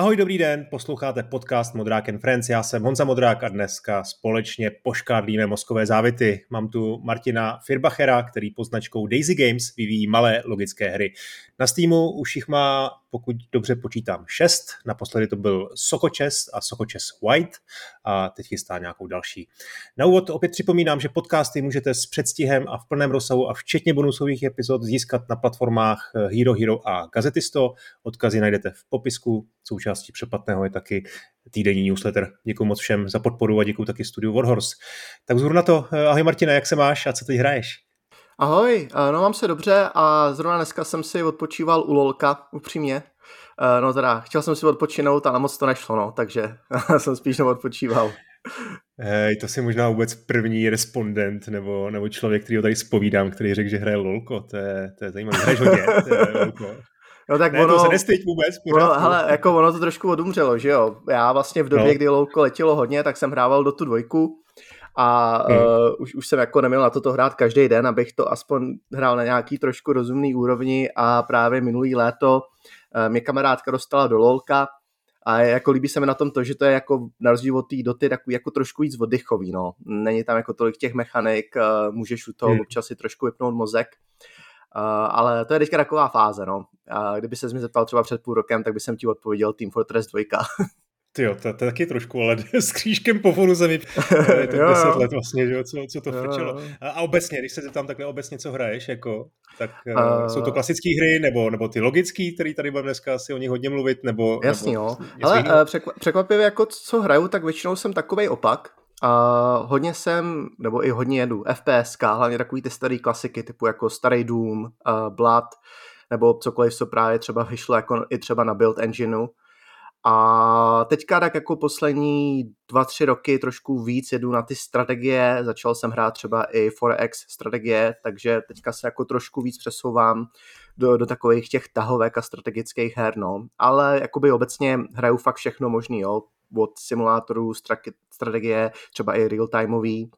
Ahoj, dobrý den, posloucháte podcast Modrák and Friends, já jsem Honza Modrák a dneska společně poškádlíme mozkové závity. Mám tu Martina Firbachera, který pod značkou Daisy Games vyvíjí malé logické hry. Na Steamu už jich má, pokud dobře počítám, šest. Naposledy to byl Sokočes a Sokočes White a teď chystá nějakou další. Na úvod opět připomínám, že podcasty můžete s předstihem a v plném rozsahu a včetně bonusových epizod získat na platformách Hero Hero a Gazetisto. Odkazy najdete v popisku. Součástí přeplatného je taky týdenní newsletter. Děkuji moc všem za podporu a děkuji taky studiu Warhorse. Tak vzhůru na to, ahoj Martina, jak se máš a co teď hraješ? Ahoj, no mám se dobře a zrovna dneska jsem si odpočíval u Lolka, upřímně. No teda, chtěl jsem si odpočinout, ale moc to nešlo, no, takže jsem spíš odpočíval. Hej, to si možná vůbec první respondent nebo, nebo člověk, který ho tady spovídám, který řekl, že hraje Lolko. To je, to je zajímavé. Hraješ hodně, to je Lolko. No tak ne, ono, to se nestyď vůbec. Ono, hele, jako ono to trošku odumřelo, že jo. Já vlastně v době, no. kdy Lolko letělo hodně, tak jsem hrával do tu dvojku a hmm. uh, už, už jsem jako neměl na toto hrát každý den, abych to aspoň hrál na nějaký trošku rozumný úrovni a právě minulý léto uh, mě kamarádka dostala do LOLka a jako líbí se mi na tom to, že to je jako na rozdíl od té doty takový jako trošku víc oddychový, no. Není tam jako tolik těch mechanik, uh, můžeš u toho hmm. občas si trošku vypnout mozek, Uh, ale to je teďka taková fáze, no. Uh, kdyby se mi zeptal třeba před půl rokem, tak by jsem ti odpověděl Team Fortress 2. Ty jo, to, to je taky trošku, ale s křížkem po foru zemi. je to 10 let vlastně, že, co, co to frčelo. A, a obecně, když se zeptám takhle obecně, co hraješ, jako, tak uh, jsou to klasické hry, nebo, nebo ty logické, které tady budeme dneska asi o nich hodně mluvit, nebo... Jasný, nebo jo. Ale uh, překvapivě, jako co hraju, tak většinou jsem takovej opak. A uh, hodně jsem, nebo i hodně jedu FPSK, hlavně takový ty staré klasiky, typu jako Starý Doom, uh, Blood, nebo cokoliv, co právě třeba vyšlo jako i třeba na build engineu. A teďka tak jako poslední dva, tři roky trošku víc jedu na ty strategie, začal jsem hrát třeba i 4X strategie, takže teďka se jako trošku víc přesouvám do, do takových těch tahovek a strategických her, no. Ale jakoby obecně hraju fakt všechno možný, jo, od simulátorů, strategie, třeba i real-timeový,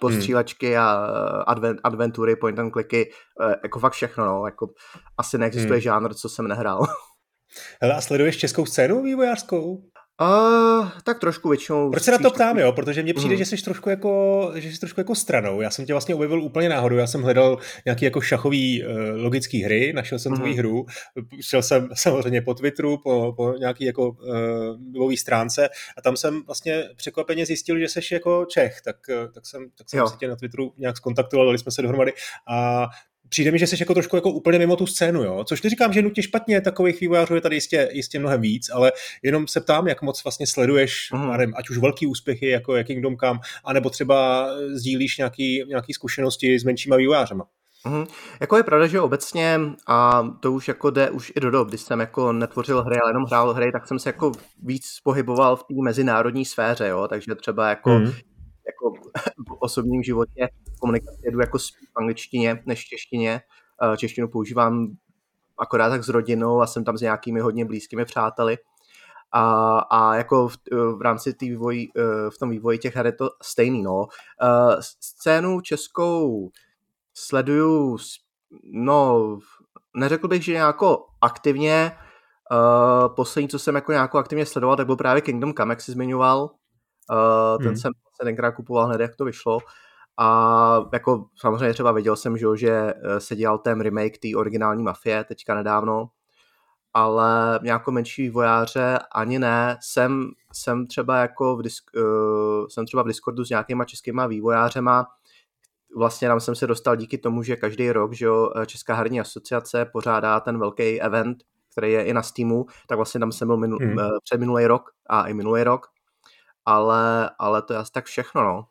postřílečky hmm. a advent, adventury, point and clicky, eh, jako fakt všechno, no, jako asi neexistuje hmm. žánr, co jsem nehrál. Hele, a sleduješ českou scénu vývojářskou? Uh, tak trošku většinou. Proč se na to ptám, jo? Protože mně přijde, mm. že jsi trošku jako, že jsi trošku jako stranou. Já jsem tě vlastně objevil úplně náhodou. Já jsem hledal nějaký jako šachový uh, logický hry, našel jsem mm. tvoji hru, šel jsem samozřejmě po Twitteru, po, po nějaký jako uh, stránce a tam jsem vlastně překvapeně zjistil, že jsi jako Čech, tak, tak jsem, tak jsem si tě na Twitteru nějak skontaktoval, dali jsme se dohromady a přijde mi, že jsi jako trošku jako úplně mimo tu scénu, jo? což neříkám, že nutně špatně, takových vývojářů je tady jistě, jistě mnohem víc, ale jenom se ptám, jak moc vlastně sleduješ, mm. nevím, ať už velký úspěchy, jako jak Kingdom Come, anebo třeba sdílíš nějaký, nějaký zkušenosti s menšíma vývojářema. Mm, jako je pravda, že obecně, a to už jako jde už i do dob, když jsem jako netvořil hry, ale jenom hrál hry, tak jsem se jako víc pohyboval v té mezinárodní sféře, jo, takže třeba jako mm jako v osobním životě komunikaci jedu jako spíš v angličtině než v češtině. Eh, češtinu používám akorát tak s rodinou a jsem tam s nějakými hodně blízkými přáteli. A, a jako v, v rámci tý vývoj, eh, v tom vývoji těch her je to stejný. No. Eh, scénu českou sleduju, no, neřekl bych, že jako aktivně, poslední, co jsem jako nějakou aktivně sledoval, tak byl právě Kingdom Come, jak jsi zmiňoval, Uh, ten hmm. jsem tenkrát kupoval hned, jak to vyšlo. A jako samozřejmě třeba viděl jsem, že, že eh, se dělal ten remake té originální Mafie teďka nedávno, ale nějakou menší vývojáře ani ne. Jsem, jsem třeba jako v, disk, uh, jsem třeba v Discordu s nějakýma českýma vývojářema, vlastně tam jsem se dostal díky tomu, že každý rok že jo, Česká herní asociace pořádá ten velký event, který je i na Steamu, tak vlastně tam jsem byl minul, hmm. před minulý rok a i minulý rok ale, ale to je asi tak všechno, no.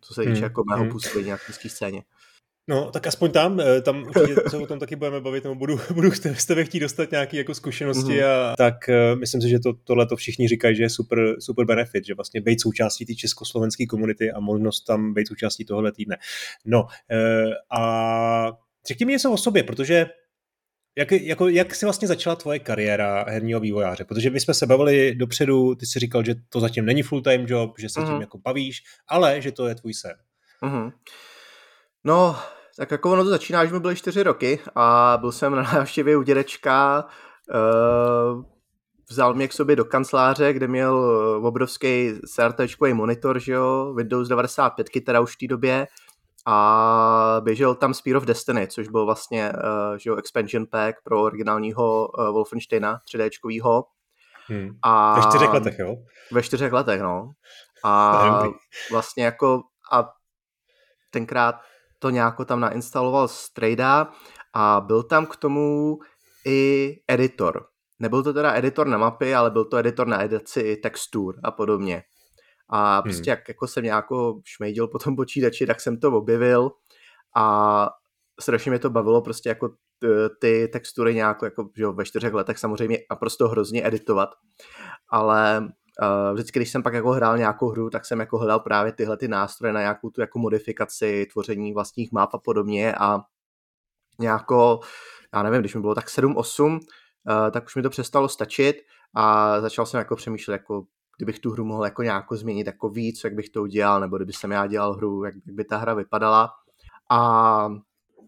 Co se týče hmm. jako mého hmm. působení na české scéně. No, tak aspoň tam, eh, tam určitě se o tom taky budeme bavit, nebo budu, budu z tebe chtít dostat nějaké jako zkušenosti mm-hmm. a tak uh, myslím si, že to, tohle to všichni říkají, že je super, super benefit, že vlastně být součástí té československé komunity a možnost tam být součástí tohohle týdne. No uh, a řekni mi něco o sobě, protože jak, jako, jak si vlastně začala tvoje kariéra herního vývojáře? Protože my jsme se bavili dopředu, ty jsi říkal, že to zatím není full-time job, že se mm-hmm. tím mhm. jako bavíš, ale že to je tvůj sen. Mm-hmm. No, tak jako ono to začíná, že mi byly čtyři roky a byl jsem na návštěvě u dědečka uh, vzal mě k sobě do kanceláře, kde měl obrovský CRT monitor, že jo, Windows 95, teda už v té době, a běžel tam Spear of Destiny, což byl vlastně uh, že jo, expansion pack pro originálního uh, Wolfensteina 3Dčkovýho. Hmm. A ve čtyřech letech, jo? Ve čtyřech letech, no. A vlastně jako a tenkrát to nějako tam nainstaloval Strejda a byl tam k tomu i editor. Nebyl to teda editor na mapy, ale byl to editor na edici textur a podobně. A hmm. prostě hmm. jak jako jsem nějako šmejdil po tom počítači, tak jsem to objevil a strašně mě to bavilo prostě jako ty textury nějak jako že jo, ve čtyřech letech samozřejmě naprosto hrozně editovat, ale uh, vždycky, když jsem pak jako hrál nějakou hru, tak jsem jako hledal právě tyhle ty nástroje na nějakou tu jako modifikaci, tvoření vlastních map a podobně a nějako, já nevím, když mi bylo tak 7-8, uh, eh, tak už mi to přestalo stačit a začal jsem jako přemýšlet, jako kdybych tu hru mohl jako nějak změnit jako víc, jak bych to udělal, nebo kdyby jsem já dělal hru, jak, jak by ta hra vypadala. A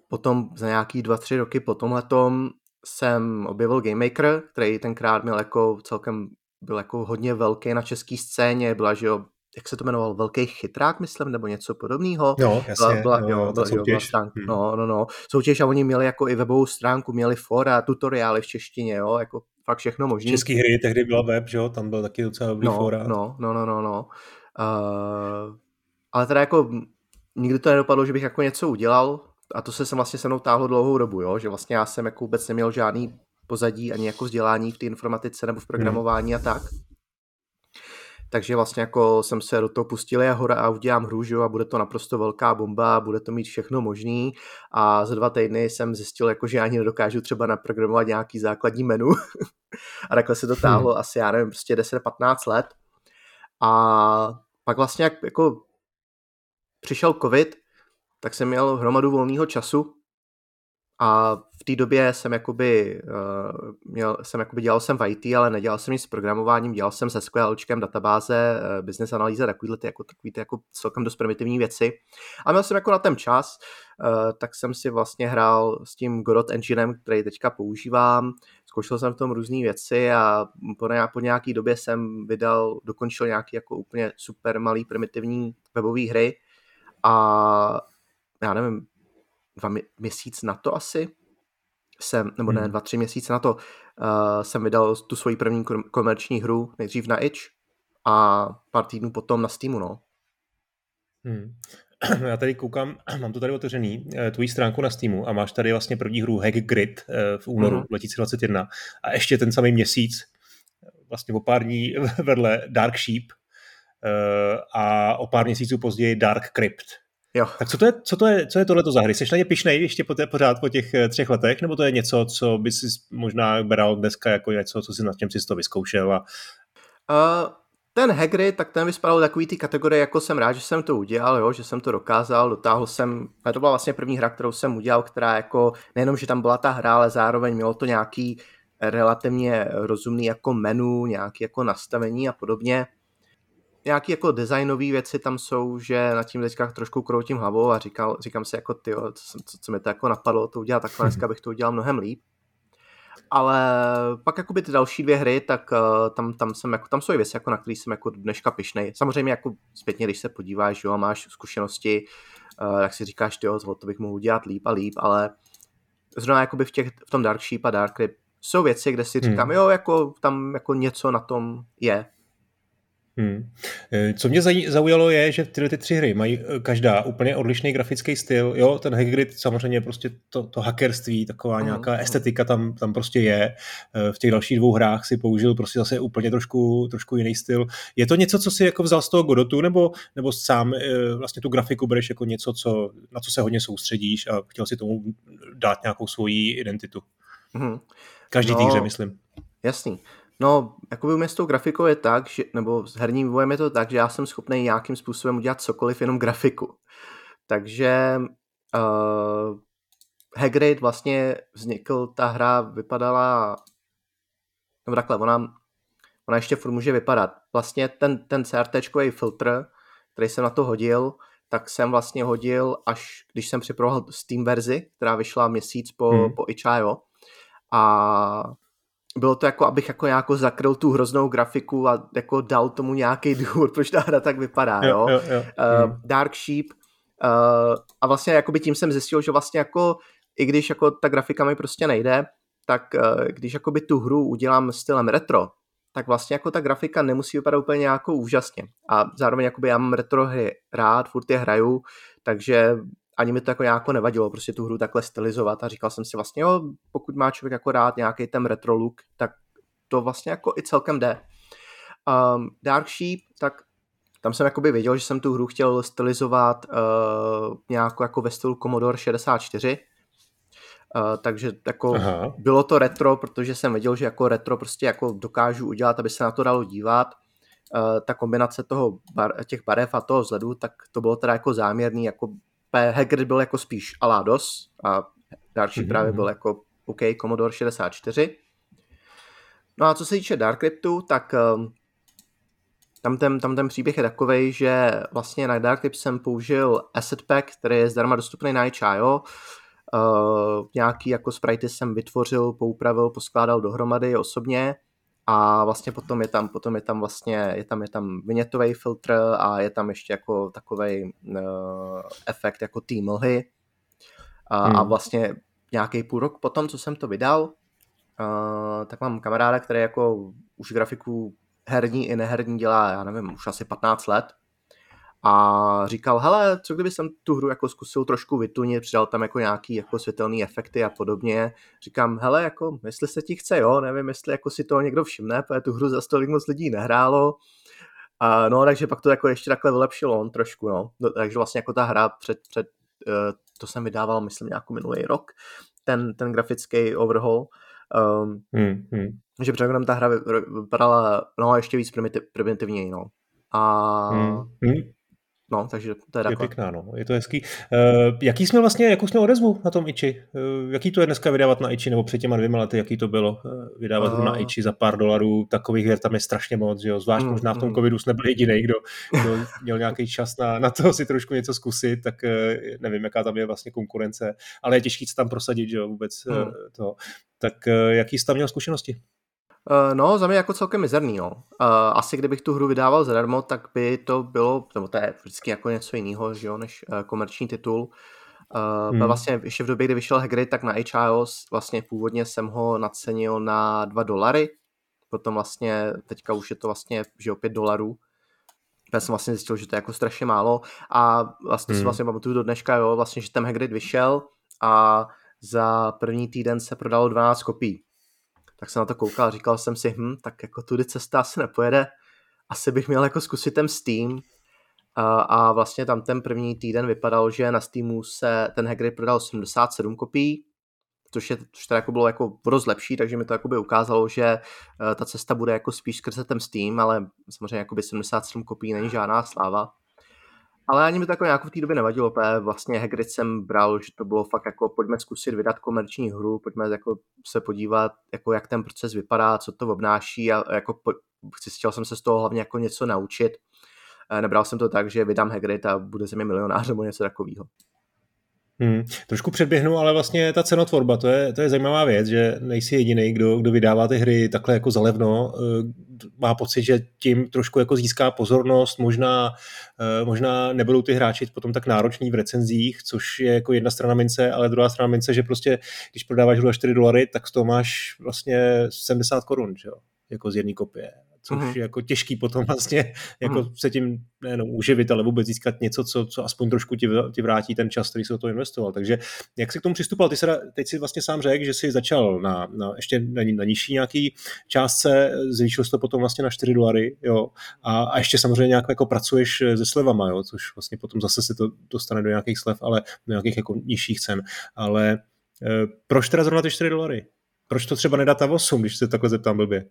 potom za nějaký dva, tři roky po tomhletom jsem objevil Game Maker, který tenkrát měl jako celkem byl jako hodně velký na české scéně, byla, že jo, jak se to jmenoval, velký chytrák, myslím, nebo něco podobného. No, jasně, byla, byla, jo, jo, byla, soutěž. Jo, byla stránka, hmm. no, no, no, soutěž a oni měli jako i webovou stránku, měli fora, tutoriály v češtině, jo, jako fakt všechno možné. Český hry tehdy byla web, že jo, tam byl taky docela dobrý no, fora. No, no, no, no, no. Uh, ale teda jako nikdy to nedopadlo, že bych jako něco udělal a to se sem vlastně se mnou táhlo dlouhou dobu, jo, že vlastně já jsem jako vůbec neměl žádný pozadí ani jako vzdělání v té informatice nebo v programování hmm. a tak. Takže vlastně jako jsem se do toho pustil já hora a udělám hru, že jo, a bude to naprosto velká bomba, bude to mít všechno možný a za dva týdny jsem zjistil, jako, že ani nedokážu třeba naprogramovat nějaký základní menu a takhle se to hmm. táhlo hmm. asi, já nevím, prostě 10-15 let a pak vlastně jak jako přišel covid, tak jsem měl hromadu volného času a té době jsem jakoby, uh, měl, jsem jakoby dělal jsem v IT, ale nedělal jsem nic s programováním, dělal jsem se SQLčkem, databáze, uh, business analýza, takovýhle ty jako, takový ty jako celkem dost primitivní věci. A měl jsem jako na ten čas, uh, tak jsem si vlastně hrál s tím Godot Enginem, který teďka používám, zkoušel jsem v tom různé věci a po, nějak, po nějaký době jsem vydal, dokončil nějaký jako úplně super malý primitivní webové hry. A já nevím, dva měsíc na to asi, jsem, nebo ne, hmm. dva, tři měsíce na to, uh, jsem vydal tu svoji první komerční hru, nejdřív na Itch a pár týdnů potom na Steamu, no. Hmm. Já tady koukám, mám to tady otevřený, eh, tvoji stránku na Steamu a máš tady vlastně první hru Hack Grid eh, v únoru uh-huh. 2021 a ještě ten samý měsíc, vlastně o pár dní vedle Dark Sheep a o pár měsíců později Dark Crypt. Jo. Tak co to je, co to je, co je tohleto za hry? Jsi na ně pišnej ještě po té, pořád po těch eh, třech letech, nebo to je něco, co by si možná bral dneska jako něco, co si nad tím si to vyzkoušel? A... Uh, ten Hagrid, tak ten vyspadal takový ty kategorie, jako jsem rád, že jsem to udělal, jo, že jsem to dokázal, dotáhl jsem, a to byla vlastně první hra, kterou jsem udělal, která jako, nejenom, že tam byla ta hra, ale zároveň mělo to nějaký relativně rozumný jako menu, nějaký jako nastavení a podobně nějaký jako designové věci tam jsou, že na tím teďka trošku kroutím hlavou a říkal, říkám si jako ty, co, co, co mi to jako napadlo, to udělat takhle, dneska bych to udělal mnohem líp. Ale pak jakoby ty další dvě hry, tak uh, tam, tam, jsem jako, tam jsou i věci, jako na které jsem jako dneška pišnej. Samozřejmě jako zpětně, když se podíváš, jo, a máš zkušenosti, uh, jak si říkáš, ty, to bych mohl udělat líp a líp, ale zrovna jakoby v, těch, v tom Dark Sheep a Dark Rip jsou věci, kde si říkám, hmm. jo, jako tam jako něco na tom je, Hmm. Eh, co mě zaujalo je, že tyhle ty tři hry mají eh, každá úplně odlišný grafický styl. Jo, ten Hagrid samozřejmě prostě to, to hackerství, taková nějaká estetika tam, tam prostě je. Eh, v těch dalších dvou hrách si použil prostě zase úplně trošku, trošku jiný styl. Je to něco, co si jako vzal z toho Godotu, nebo, nebo sám vlastně tu grafiku bereš jako něco, co, na co se hodně soustředíš a chtěl si tomu dát nějakou svoji identitu? Hmm. Každý no, hře, myslím. Jasný. No, jakoby u mě s tou grafikou je tak, že, nebo s herním vývojem je to tak, že já jsem schopný nějakým způsobem udělat cokoliv, jenom grafiku. Takže uh, Hagrid vlastně vznikl, ta hra vypadala, nebo takhle, ona, ona ještě furt může vypadat. Vlastně ten, ten crt filtr, který jsem na to hodil, tak jsem vlastně hodil, až když jsem připravoval Steam verzi, která vyšla měsíc po, hmm. po itch.io. A bylo to jako, abych jako nějako zakryl tu hroznou grafiku a jako dal tomu nějaký důvod, proč ta hra tak vypadá, jo. jo, jo, jo. Uh, Dark Sheep uh, a vlastně jakoby tím jsem zjistil, že vlastně jako i když jako ta grafika mi prostě nejde, tak uh, když jakoby tu hru udělám stylem retro, tak vlastně jako ta grafika nemusí vypadat úplně jako úžasně. A zároveň jakoby já mám retro hry rád, furt je hraju, takže ani mi to jako nějako nevadilo, prostě tu hru takhle stylizovat a říkal jsem si vlastně, jo, pokud má člověk jako rád nějaký ten retro look, tak to vlastně jako i celkem jde. Um, Dark Sheep, tak tam jsem jakoby věděl, že jsem tu hru chtěl stylizovat uh, nějak jako ve stylu Commodore 64, Uh, takže jako Aha. bylo to retro, protože jsem věděl, že jako retro prostě jako dokážu udělat, aby se na to dalo dívat. Uh, ta kombinace toho bar, těch barev a toho vzhledu, tak to bylo teda jako záměrný, jako Hagrid byl jako spíš ala DOS a Darkship mm-hmm. právě mhm. byl jako OK, Commodore 64. No a co se týče Dark Cryptu, tak um, tam ten, tam ten příběh je takový, že vlastně na Dark Crypt jsem použil Asset Pack, který je zdarma dostupný na itch.io. Uh, nějaký jako sprite jsem vytvořil, poupravil, poskládal dohromady osobně a vlastně potom je tam, potom je tam vlastně, je tam, je tam vinětový filtr a je tam ještě jako takový uh, efekt jako té mlhy a, hmm. a vlastně nějaký půl rok potom, co jsem to vydal, uh, tak mám kamaráda, který jako už grafiku herní i neherní dělá, já nevím, už asi 15 let a říkal, hele, co kdyby jsem tu hru jako zkusil trošku vytunit, přidal tam jako nějaký jako světelný efekty a podobně. Říkám, hele, jako, jestli se ti chce, jo, nevím, jestli jako si to někdo všimne, protože tu hru za stolik moc lidí nehrálo. A, no, takže pak to jako ještě takhle vylepšilo on trošku, no. no takže vlastně jako ta hra před, před uh, to jsem vydával, myslím, nějakou minulý rok, ten, ten grafický overhaul. Um, hmm, hmm. Že předem ta hra vypadala no, ještě víc primitiv, primitivněji, no. A hmm, hmm. No, takže to je. Je pěkná, no. Je to hezký. Uh, jaký jsme vlastně, jakou jsme odezvu na tom Iči? Uh, jaký to je dneska vydávat na Iči, nebo před těma dvěma lety, jaký to bylo? Uh, vydávat uh... na Iči za pár dolarů, takových her tam je strašně moc, že jo? Zvlášť mm, možná v tom mm. covidu jsme byli jediný, kdo, kdo měl nějaký čas na, na to si trošku něco zkusit, tak uh, nevím, jaká tam je vlastně konkurence, ale je těžké se tam prosadit, že jo, vůbec mm. uh, to. Tak uh, jaký jsi tam měl zkušenosti? Uh, no, za mě jako celkem mizerný, no. Uh, asi kdybych tu hru vydával zadarmo, tak by to bylo, nebo to je vždycky jako něco jiného, že jo, než uh, komerční titul. Hmm. Vlastně ještě v době, kdy vyšel Hagrid, tak na HIOS vlastně původně jsem ho nacenil na 2 dolary, potom vlastně teďka už je to vlastně, že o 5 dolarů. Já jsem vlastně zjistil, že to je jako strašně málo a vlastně hmm. si vlastně pamatuju do dneška, jo, vlastně, že ten Hagrid vyšel a za první týden se prodalo 12 kopií tak jsem na to koukal a říkal jsem si, hm, tak jako tudy cesta asi nepojede, asi bych měl jako zkusit ten Steam a, a vlastně tam ten první týden vypadal, že na Steamu se ten Hagrid prodal 77 kopií, což, je, což teda jako bylo jako dost lepší, takže mi to jako by ukázalo, že uh, ta cesta bude jako spíš skrze ten Steam, ale samozřejmě jako by 77 kopií není žádná sláva. Ale ani mi to jako nějak v té době nevadilo, protože vlastně Hagrid jsem bral, že to bylo fakt jako pojďme zkusit vydat komerční hru, pojďme jako se podívat, jako jak ten proces vypadá, co to obnáší a jako po, chtěl jsem se z toho hlavně jako něco naučit. Nebral jsem to tak, že vydám Hagrid a bude ze mě milionář nebo něco takového. Hmm, trošku předběhnu, ale vlastně ta cenotvorba, to je, to je zajímavá věc, že nejsi jediný, kdo, kdo vydává ty hry takhle jako zalevno, eh, má pocit, že tím trošku jako získá pozornost, možná, eh, možná nebudou ty hráči potom tak nároční v recenzích, což je jako jedna strana mince, ale druhá strana mince, že prostě, když prodáváš hru za 4 dolary, tak z toho máš vlastně 70 korun, jo? jako z jedné kopie což mm. je jako těžký potom vlastně jako mm. se tím nejenom uživit, ale vůbec získat něco, co, co aspoň trošku ti, ti vrátí ten čas, který se do toho investoval. Takže jak jsi k tomu přistupoval? Ty se, teď si vlastně sám řekl, že jsi začal na, na ještě na, na nižší nějaký částce, zvýšil jsi to potom vlastně na 4 dolary, jo, a, a ještě samozřejmě nějak jako pracuješ se slevama, jo, což vlastně potom zase se to dostane do nějakých slev, ale do nějakých jako nižších cen. Ale e, proč teda zrovna ty 4 dolary? Proč to třeba nedat na 8, když se takhle zeptám blbě?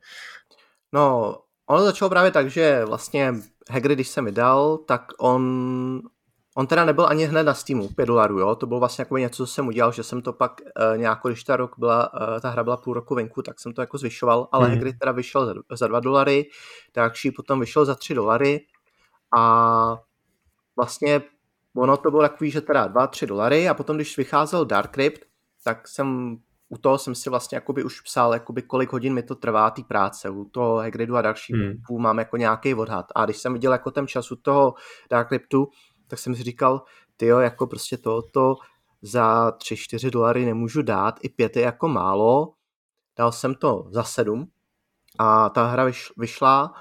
No, ono začalo právě tak, že vlastně Hagrid, když jsem vydal, tak on, on teda nebyl ani hned na Steamu, 5 dolarů, jo, to bylo vlastně jako něco, co jsem udělal, že jsem to pak uh, nějak, když ta, rok byla, uh, ta hra byla půl roku venku, tak jsem to jako zvyšoval, ale mm. Hagrid teda vyšel za, za 2 dolary, takže potom vyšel za 3 dolary a vlastně ono to bylo takový, že teda 2-3 dolary a potom, když vycházel Dark Crypt, tak jsem u toho jsem si vlastně jakoby už psal, jakoby kolik hodin mi to trvá té práce. U toho Hagridu a další hmm. mám jako nějaký odhad. A když jsem viděl jako ten čas u toho Dark Cryptu, tak jsem si říkal, ty jo, jako prostě tohoto za 3-4 dolary nemůžu dát, i 5 je jako málo. Dal jsem to za 7 a ta hra vyšla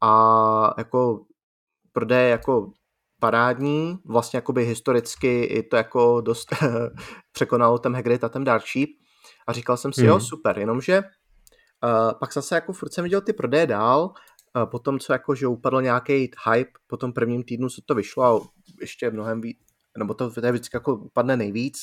a jako prodej jako parádní, vlastně jakoby historicky i to jako dost překonalo ten Hagrid a ten Darkship a říkal jsem si, hmm. jo, super, jenomže uh, pak jsem se jako furt jsem viděl ty prodeje dál, uh, potom co jako, že upadl nějaký hype po tom prvním týdnu, co to vyšlo a ještě mnohem víc, nebo to, to je vždycky jako upadne nejvíc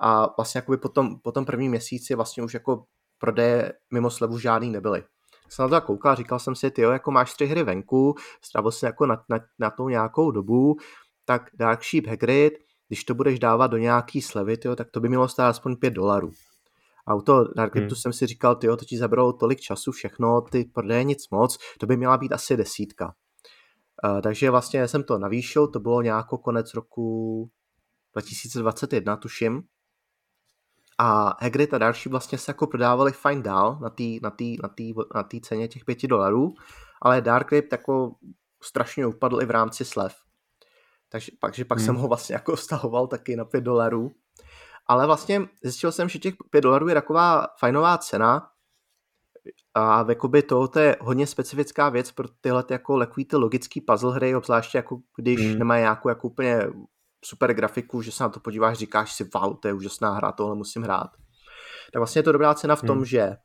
a vlastně jakoby po tom, po tom prvním měsíci vlastně už jako prodeje mimo slevu žádný nebyly jsem na to koukal, říkal jsem si, ty jako máš tři hry venku, strávil si jako na, na, na tou nějakou dobu, tak Dark Sheep Hagrid, když to budeš dávat do nějaký slevy, tyjo, tak to by mělo stát aspoň 5 dolarů. A u toho Dark hmm. jsem si říkal, tyjo, to ti zabralo tolik času, všechno, ty prodeje nic moc, to by měla být asi desítka. Uh, takže vlastně jsem to navýšil, to bylo nějako konec roku 2021, tuším. A Hagrid a další vlastně se jako prodávali fajn dál na té na tý, na tý, na tý ceně těch pěti dolarů, ale Dark Crypt jako strašně upadl i v rámci slev. Takže pak, že pak hmm. jsem ho vlastně jako stahoval taky na 5 dolarů. Ale vlastně zjistil jsem, že těch 5 dolarů je taková fajnová cena a jakoby to, to je hodně specifická věc pro tyhle jako takový ty logický puzzle hry, obzvláště jako když hmm. nemají nějakou jako úplně super grafiku, že se na to podíváš, říkáš si, wow, to je úžasná hra, tohle musím hrát. Tak vlastně je to dobrá cena v tom, hmm. že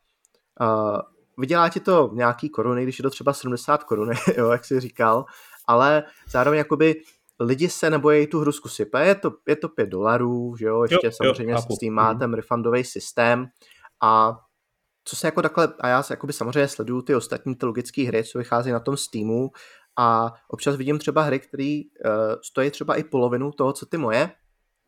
uh, vydělá ti to nějaký koruny, když je to třeba 70 koruny, jo, jak jsi říkal, ale zároveň jakoby lidi se nebojí tu hru zkusit. Je to, je to 5 dolarů, že jo, ještě jo, samozřejmě jo, s tím má hmm. ten refundový systém a co se jako takhle, a já se jakoby samozřejmě sleduju ty ostatní ty logické hry, co vychází na tom Steamu a občas vidím třeba hry, které uh, stojí třeba i polovinu toho, co ty moje,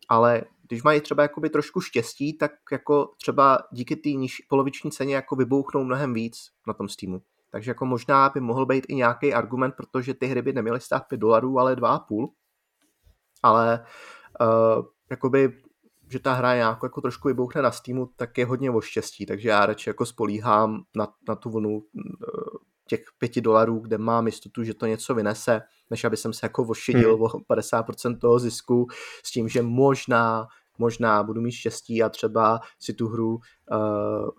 ale když mají třeba jakoby trošku štěstí, tak jako třeba díky té poloviční ceně jako vybouchnou mnohem víc na tom Steamu. Takže jako možná by mohl být i nějaký argument, protože ty hry by neměly stát 5 dolarů, ale 2,5. Ale uh, jakoby, že ta hra nějak jako trošku vybouchne na Steamu, tak je hodně o štěstí, takže já radši jako spolíhám na, na tu vlnu uh, těch pěti dolarů, kde mám jistotu, že to něco vynese, než aby jsem se jako ošidil hmm. o 50% toho zisku s tím, že možná možná budu mít štěstí a třeba si tu hru uh,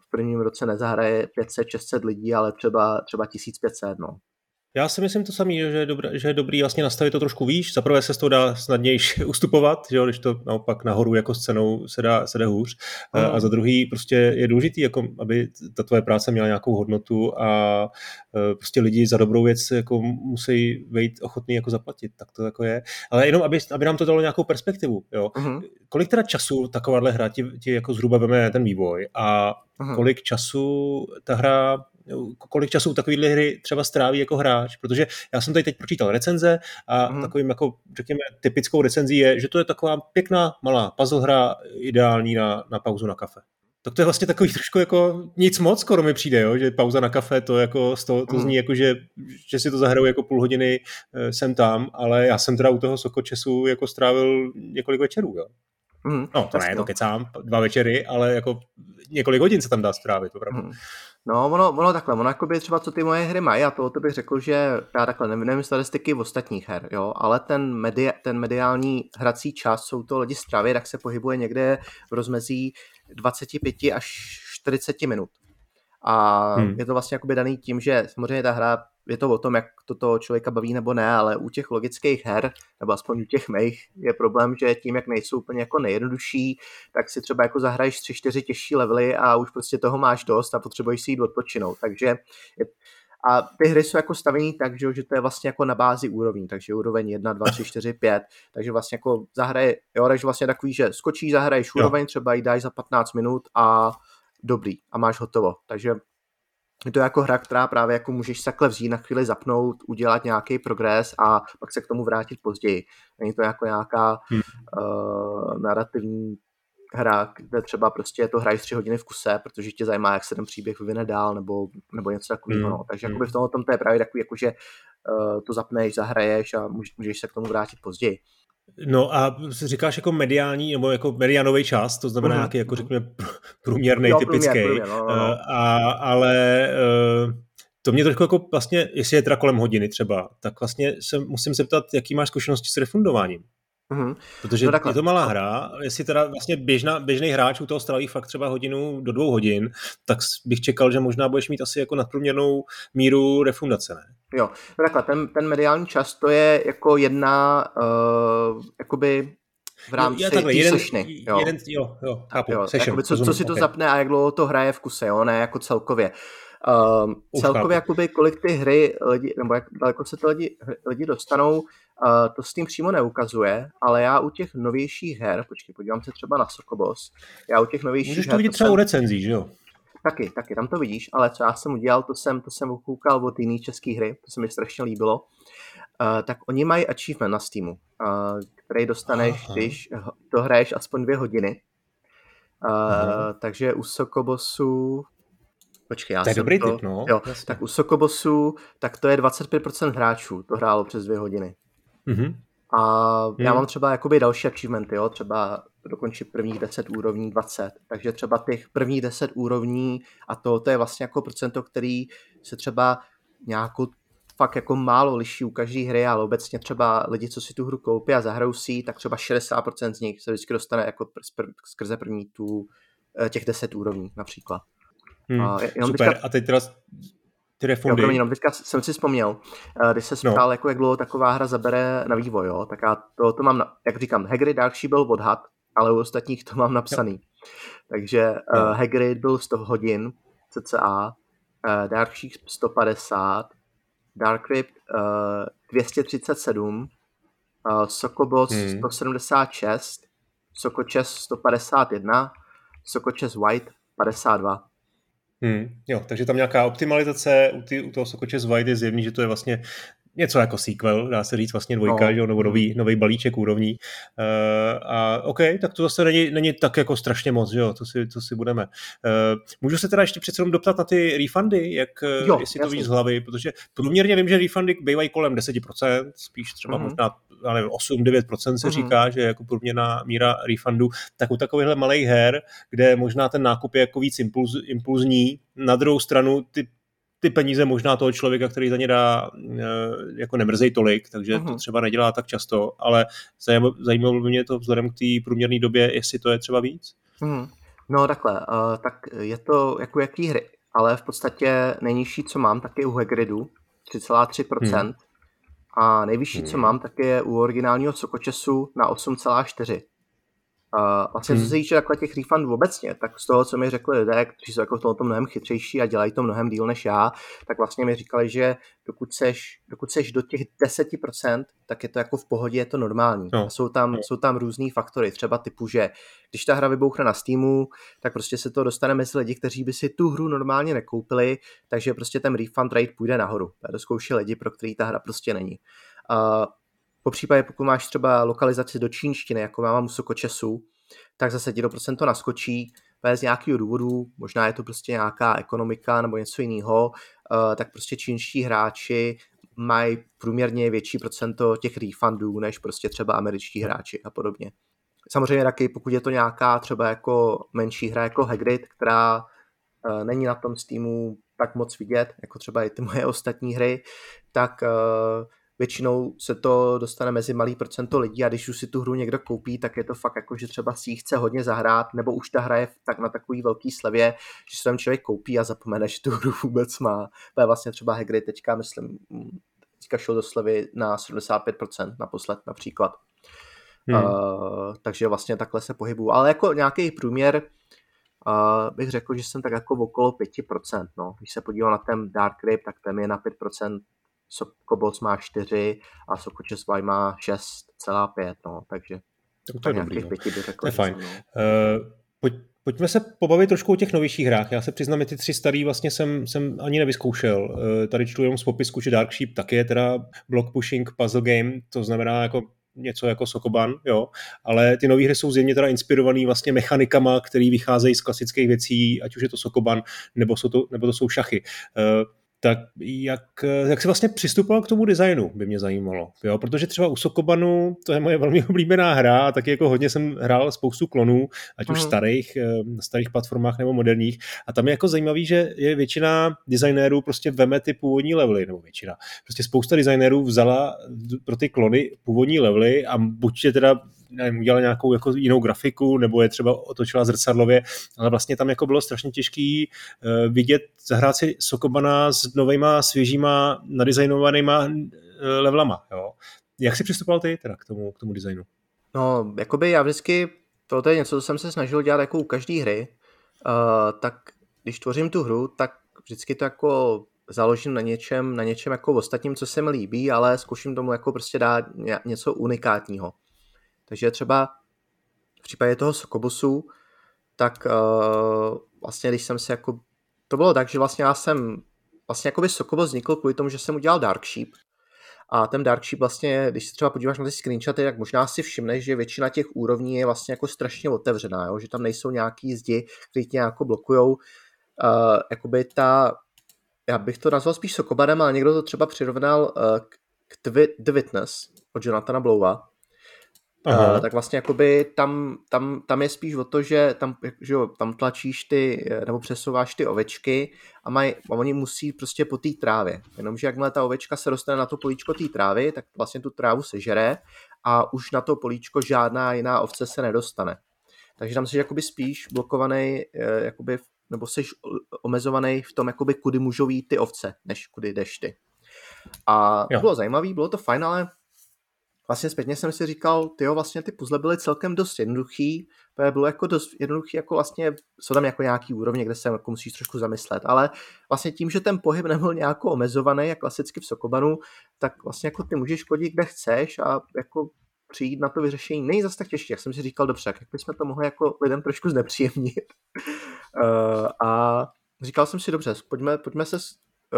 v prvním roce nezahraje 500-600 lidí, ale třeba, třeba 1500, no. Já si myslím to samý, že je, dobré, že je dobrý vlastně nastavit to trošku výš. Za prvé se z toho dá snadnější ustupovat, že jo, když to naopak nahoru jako s cenou se dá, se dá hůř. Mm. A za druhý prostě je důležitý, jako, aby ta tvoje práce měla nějakou hodnotu a e, prostě lidi za dobrou věc jako musí být ochotní jako zaplatit, tak to jako je. Ale jenom, aby, aby nám to dalo nějakou perspektivu, jo. Mm. Kolik teda času takováhle hra ti, ti jako zhruba veme ten vývoj a mm. kolik času ta hra kolik času takovýhle hry třeba stráví jako hráč, protože já jsem tady teď pročítal recenze a mm. takovým jako, řekněme, typickou recenzí je, že to je taková pěkná malá puzzle hra, ideální na, na pauzu na kafe. Tak to je vlastně takový trošku jako nic moc, skoro mi přijde, jo? že pauza na kafe, to, jako, to, to zní jako, že, že si to zahraju jako půl hodiny e, sem tam, ale já jsem teda u toho Sokočesu jako strávil několik večerů. Jo? Mm, no, to ne, to kecám, dva večery, ale jako několik hodin se tam dá strávit, opravdu. Mm. No, ono, ono takhle, ono jakoby třeba co ty moje hry mají, a to, to bych řekl, že já takhle nevím, nevím statistiky v ostatních her, jo, ale ten, media, ten mediální hrací čas, jsou to lidi stravy, tak se pohybuje někde v rozmezí 25 až 40 minut. A hmm. je to vlastně jakoby daný tím, že samozřejmě ta hra je to o tom, jak to toho člověka baví nebo ne, ale u těch logických her, nebo aspoň u těch mých, je problém, že tím, jak nejsou úplně jako nejjednodušší, tak si třeba jako zahraješ 3-4 těžší levely a už prostě toho máš dost a potřebuješ si jít odpočinout. Takže je, a ty hry jsou jako stavený tak, že, že to je vlastně jako na bázi úrovní, takže úroveň 1, 2, 3, 4, 5, takže vlastně jako zahraje, jo, takže vlastně takový, že skočíš, zahraješ úroveň, třeba ji dáš za 15 minut a dobrý a máš hotovo. Takže je to jako hra, která právě jako můžeš takhle vzít na chvíli zapnout, udělat nějaký progres a pak se k tomu vrátit později. Není to jako nějaká hmm. uh, narrativní hra, kde třeba prostě to hraješ tři hodiny v kuse, protože tě zajímá, jak se ten příběh vyvine dál, nebo, nebo něco takového. Hmm. No. Takže hmm. v tom to je právě takový, jako, že uh, to zapneš, zahraješ a můžeš se k tomu vrátit později. No a říkáš jako mediální, nebo jako medianový čas, to znamená uh-huh. nějaký, jako řekněme, průměrný, typický. Průměr, no, no, no. A, ale to mě trošku jako vlastně, jestli je teda kolem hodiny třeba, tak vlastně se musím zeptat, jaký máš zkušenosti s refundováním. Mm-hmm. Protože no je to malá hra, jestli teda vlastně běžná, běžný hráč u toho stráví fakt třeba hodinu do dvou hodin, tak bych čekal, že možná budeš mít asi jako nadprůměrnou míru refundace, ne? Jo, no takhle, ten, ten mediální čas to je jako jedna, uh, jakoby v rámci jo, takhle, jeden, sešny, jo. Jeden, jo, jo, chápu, jo, session, jakoby, co, co si to okay. zapne a jak dlouho to hraje v kuse, jo, ne jako celkově. Uh, celkově, jakoby, kolik ty hry lidi, nebo jak daleko se ty lidi, lidi dostanou, uh, to s tím přímo neukazuje, ale já u těch novějších her, počkej, podívám se třeba na Sokobos, já u těch novějších Můžeš her... to vidět třeba jsem, u recenzí, že jo? Taky, taky, tam to vidíš, ale co já jsem udělal, to jsem, to jsem ukoukal od jiný české hry, to se mi strašně líbilo. Uh, tak oni mají achievement na Steamu, uh, který dostaneš, Aha. když to hraješ aspoň dvě hodiny. Uh, takže u Sokobosu Počkej, já to je jsem dobrý to, tip, no. Jo, tak u Sokobosu, tak to je 25% hráčů, to hrálo přes dvě hodiny. Mm-hmm. A já mm. mám třeba jakoby další achievementy, jo, třeba dokončit prvních 10 úrovní, 20. Takže třeba těch prvních 10 úrovní a to, to je vlastně jako procento, který se třeba nějakou fakt jako málo liší u každé hry, ale obecně třeba lidi, co si tu hru koupí a zahrajou si, tak třeba 60% z nich se vždycky dostane jako skrze první tu, eh, těch 10 úrovní například. Hmm, a super, teďka, a teď teda ty refundy. Jo, promiň, teďka jsem si vzpomněl, eh, když se ptal, no. jako jak dlouho taková hra zabere na vývoj, jo, tak já to, to mám, na, jak říkám, Hagrid Darkship byl odhad, ale u ostatních to mám napsaný. Jo. Takže uh, Hagrid byl 100 hodin cca, uh, Darkship 150, Dark Crypt uh, 237, uh, Sokobos hmm. 176, Sokočes 151, Sokočes White 52. Hmm, jo, takže tam nějaká optimalizace u, ty, u toho Sokoče z White je zjevný, že to je vlastně něco jako sequel, dá se říct vlastně dvojka, no. že, nebo nový, nový balíček úrovní. Uh, a OK, tak to zase není, není tak jako strašně moc, že jo, to si, to si budeme. Uh, můžu se teda ještě přece jenom doptat na ty refundy, jak, jo, jestli jasný. to víš z hlavy, protože průměrně vím, že refundy bývají kolem 10%, spíš třeba mm-hmm. možná 8-9% se mm-hmm. říká, že jako průměrná míra refundu, tak u takovýchhle malých her, kde možná ten nákup je jako víc impuls, impulzní, na druhou stranu ty ty peníze možná toho člověka, který za ně dá, eh, jako nemrzej tolik, takže uh-huh. to mhm. třeba nedělá tak často, ale zajímalo by mě to vzhledem k té průměrné době, jestli to je třeba víc. Uh-huh. No takhle, uh, tak je to jako jaký hry, ale v podstatě nejnižší, co mám, tak je u Hagridu, 3,3%. Hmm. A nejvyšší, hmm. co mám, tak je u originálního Sokočesu na 8,4%. Uh, vlastně hmm. co se týče takhle těch refundů obecně, tak z toho, co mi řekli lidé, kteří jsou jako v tomto mnohem chytřejší a dělají to mnohem díl než já, tak vlastně mi říkali, že dokud seš, dokud seš do těch 10%, tak je to jako v pohodě, je to normální. No. Jsou, tam, no. jsou tam různý faktory, třeba typu, že když ta hra vybouchne na Steamu, tak prostě se to dostane mezi lidi, kteří by si tu hru normálně nekoupili, takže prostě ten refund rate půjde nahoru. To zkouší lidi, pro který ta hra prostě není. Uh, po případě, pokud máš třeba lokalizaci do čínštiny, jako já mám u Sokočesu, tak zase ti to procento naskočí z nějakého důvodu, možná je to prostě nějaká ekonomika nebo něco jiného, eh, tak prostě čínští hráči mají průměrně větší procento těch refundů než prostě třeba američtí hráči a podobně. Samozřejmě taky, pokud je to nějaká třeba jako menší hra jako Hagrid, která uh, není na tom Steamu tak moc vidět, jako třeba i ty moje ostatní hry, tak uh, většinou se to dostane mezi malý procento lidí a když už si tu hru někdo koupí, tak je to fakt jako, že třeba si ji chce hodně zahrát, nebo už ta hra je tak na takový velký slevě, že se tam člověk koupí a zapomene, že tu hru vůbec má. To je vlastně třeba Hagrid teďka, myslím, teďka šel do slevy na 75% naposled například. Hmm. Uh, takže vlastně takhle se pohybuju. Ale jako nějaký průměr uh, bych řekl, že jsem tak jako okolo 5%. No. Když se podívám na ten Dark Crypt, tak ten je na 5% Sokoboc má 4 a Sokočes má 6,5, no, takže to, to je dobrý, no. pěti by řekl, to je fajn. Uh, pojď, pojďme se pobavit trošku o těch novějších hrách. Já se přiznám, že ty tři starý vlastně jsem, jsem ani nevyzkoušel. Uh, tady čtu jenom z popisku, že Dark Sheep taky je teda block pushing puzzle game, to znamená jako něco jako Sokoban, jo, ale ty nové hry jsou zjevně teda inspirovaný vlastně mechanikama, které vycházejí z klasických věcí, ať už je to Sokoban, nebo, jsou to, nebo to jsou šachy. Uh, tak jak, jak se vlastně přistupoval k tomu designu, by mě zajímalo. Jo? Protože třeba u Sokobanu, to je moje velmi oblíbená hra, a taky jako hodně jsem hrál spoustu klonů, ať už mm. starých, na starých platformách nebo moderních. A tam je jako zajímavý, že je většina designérů prostě veme ty původní levely, nebo většina. Prostě spousta designérů vzala pro ty klony původní levely a buď je teda nevím, udělala nějakou jako jinou grafiku, nebo je třeba otočila zrcadlově, ale vlastně tam jako bylo strašně těžký uh, vidět, zahrát si Sokobana s novejma, svěžíma, nadizajnovanýma uh, levelama, jo. Jak jsi přistupoval ty teda k tomu, k tomu designu? No, jakoby já vždycky, to je něco, co jsem se snažil dělat jako u každé hry, uh, tak když tvořím tu hru, tak vždycky to jako založím na něčem, na něčem jako ostatním, co se mi líbí, ale zkusím tomu jako prostě dát něco unikátního. Takže třeba v případě toho Sokobusu, tak uh, vlastně když jsem se jako, to bylo tak, že vlastně já jsem, vlastně jako by Sokobus vznikl kvůli tomu, že jsem udělal Dark Sheep, a ten Dark Sheep vlastně, když se třeba podíváš na ty screenshoty, tak možná si všimneš, že většina těch úrovní je vlastně jako strašně otevřená, jo? že tam nejsou nějaký zdi, které tě jako blokujou. Uh, jakoby ta, já bych to nazval spíš Sokobarem, ale někdo to třeba přirovnal uh, k The Witness od Jonathana Blowa, Uh, tak vlastně jakoby tam, tam, tam je spíš o to, že tam, že jo, tam tlačíš ty, nebo přesouváš ty ovečky a, maj, a oni musí prostě po té trávě. Jenomže jakmile ta ovečka se dostane na to políčko té trávy, tak vlastně tu trávu sežere a už na to políčko žádná jiná ovce se nedostane. Takže tam jsi jakoby spíš blokovaný, eh, jakoby, nebo jsi omezovaný v tom, jakoby, kudy můžou jít ty ovce, než kudy jdeš ty. A jo. bylo zajímavý, bylo to fajn, ale vlastně zpětně jsem si říkal, ty vlastně ty puzzle byly celkem dost jednoduchý, bylo jako dost jednoduchý, jako vlastně jsou tam jako nějaký úrovně, kde se jako musíš trošku zamyslet, ale vlastně tím, že ten pohyb nebyl nějak omezovaný, jak klasicky v Sokobanu, tak vlastně jako ty můžeš chodit kde chceš a jako přijít na to vyřešení není zase tak těžké, jak jsem si říkal, dobře, jak bychom to mohli jako lidem trošku znepříjemnit. uh, a říkal jsem si, dobře, pojďme, pojďme se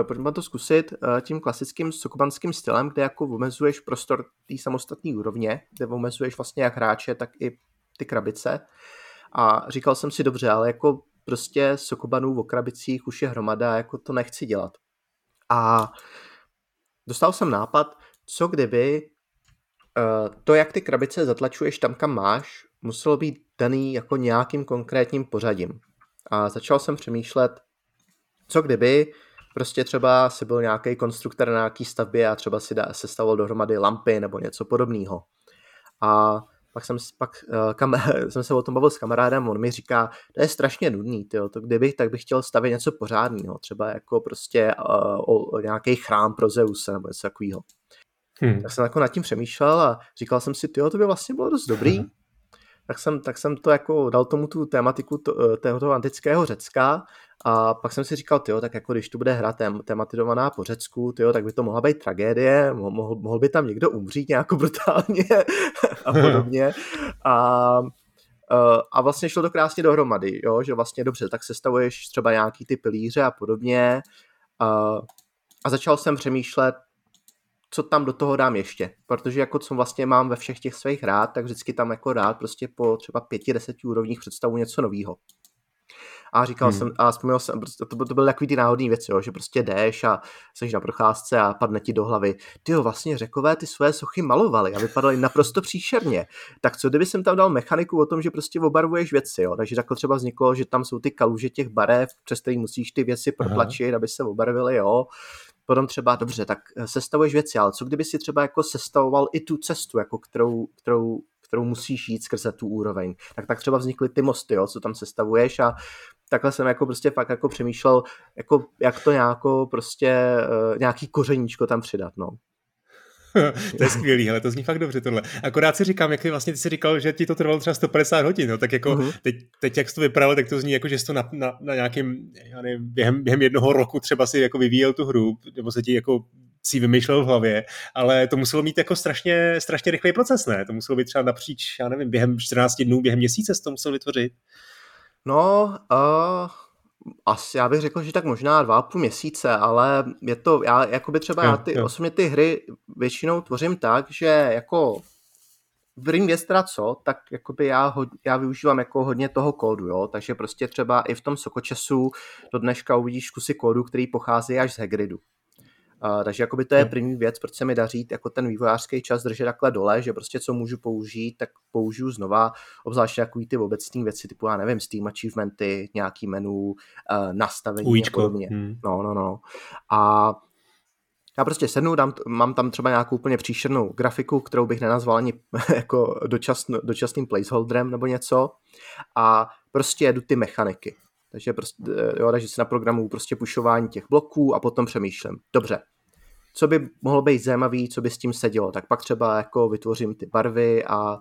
pojďme to zkusit eh, tím klasickým sokobanským stylem, kde jako omezuješ prostor té samostatné úrovně, kde omezuješ vlastně jak hráče, tak i ty krabice. A říkal jsem si dobře, ale jako prostě sokobanů o krabicích už je hromada, jako to nechci dělat. A dostal jsem nápad, co kdyby eh, to, jak ty krabice zatlačuješ tam, kam máš, muselo být daný jako nějakým konkrétním pořadím. A začal jsem přemýšlet, co kdyby prostě třeba si byl nějaký konstruktor na nějaký stavbě a třeba si sestavoval dohromady lampy nebo něco podobného. A pak jsem, pak, uh, kam, jsem se o tom bavil s kamarádem, on mi říká, to je strašně nudný, tyjo, to kdybych, tak bych chtěl stavět něco pořádného, třeba jako prostě uh, o, o nějaký chrám pro Zeuse nebo něco takového. Hmm. Tak jsem jako nad tím přemýšlel a říkal jsem si, tyjo, to by vlastně bylo dost dobrý, hmm. tak jsem, tak jsem to jako dal tomu tu tématiku to, eh, toho antického Řecka a pak jsem si říkal, tyjo, tak jako když tu bude hra tém, tematizovaná po Řecku, tyjo, tak by to mohla být tragédie, mohl, mohl by tam někdo umřít nějak brutálně a podobně. A, a vlastně šlo to krásně dohromady, jo, že vlastně dobře, tak sestavuješ třeba nějaký ty pilíře a podobně. A, a začal jsem přemýšlet, co tam do toho dám ještě, protože jako co vlastně mám ve všech těch svých hrát, tak vždycky tam jako rád prostě po třeba pěti, deseti úrovních představu něco nového. A říkal hmm. jsem, a vzpomněl jsem, prostě to, to byly takový ty náhodné věci, jo, že prostě jdeš a jsi na procházce a padne ti do hlavy. Ty jo, vlastně řekové ty své sochy malovali a vypadaly naprosto příšerně. Tak co kdyby jsem tam dal mechaniku o tom, že prostě obarvuješ věci, jo? Takže takhle třeba vzniklo, že tam jsou ty kaluže těch barev, přes který musíš ty věci protlačit, Aha. aby se obarvily, jo potom třeba, dobře, tak sestavuješ věci, ale co kdyby si třeba jako sestavoval i tu cestu, jako kterou, kterou kterou musíš jít skrze tu úroveň. Tak tak třeba vznikly ty mosty, jo, co tam sestavuješ a takhle jsem jako prostě fakt jako přemýšlel, jako jak to nějako prostě uh, nějaký kořeníčko tam přidat, no. to je skvělý, ale to zní fakt dobře tohle. Akorát si říkám, jak vlastně ty si říkal, že ti to trvalo třeba 150 hodin, no, tak jako uh-huh. teď, teď, jak jsi to vypadalo, tak to zní jako, že jsi to na, na, na nějakým, já nevím, během, během jednoho roku třeba si jako vyvíjel tu hru, nebo se ti jako si vymýšlel v hlavě, ale to muselo mít jako strašně, strašně rychlý proces, ne? To muselo být třeba napříč, já nevím, během 14 dnů, během měsíce to musel vytvořit. No, uh, asi já bych řekl, že tak možná dva a půl měsíce, ale je to, já jakoby třeba jo, já ty, jo. osobně ty hry většinou tvořím tak, že jako první věc teda co, tak jakoby já, ho, já využívám jako hodně toho kódu, jo, takže prostě třeba i v tom Sokočasu do dneška uvidíš kusy kódu, který pochází až z Hagridu. Uh, takže jakoby to je první věc, proč se mi daří jako ten vývojářský čas držet takhle dole, že prostě co můžu použít, tak použiju znova, obzvláště takový ty obecné věci, typu já nevím, Steam achievementy, nějaký menu, uh, nastavení Ujíčko. a podobně. Hmm. No, no, no. A já prostě sednu, dám, mám tam třeba nějakou úplně příšernou grafiku, kterou bych nenazval ani jako dočasn, dočasným placeholderem nebo něco a prostě jedu ty mechaniky. Takže, prostě, jo, takže si na programu prostě pušování těch bloků a potom přemýšlím. Dobře, co by mohlo být zajímavý, co by s tím sedělo, tak pak třeba jako vytvořím ty barvy a uh,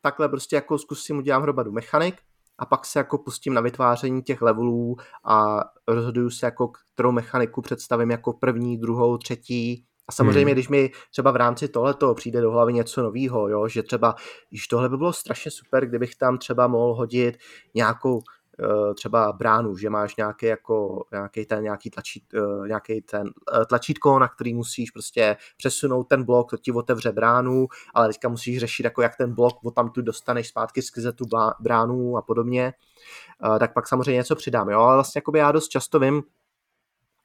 takhle prostě jako zkusím udělám hromadu mechanik a pak se jako pustím na vytváření těch levelů a rozhoduju se jako kterou mechaniku představím jako první, druhou, třetí a samozřejmě, hmm. když mi třeba v rámci tohleto přijde do hlavy něco nového, jo, že třeba, již tohle by bylo strašně super, kdybych tam třeba mohl hodit nějakou Eh, třeba bránu, že máš nějaký jako nějaký ten, nějaký, tlačít, eh, nějaký ten eh, tlačítko, na který musíš prostě přesunout ten blok, to ti otevře bránu, ale teďka musíš řešit, jako jak ten blok tam tu dostaneš zpátky skrze tu bránu a podobně, tak pak samozřejmě něco přidám, jo, ale vlastně já dost často vím,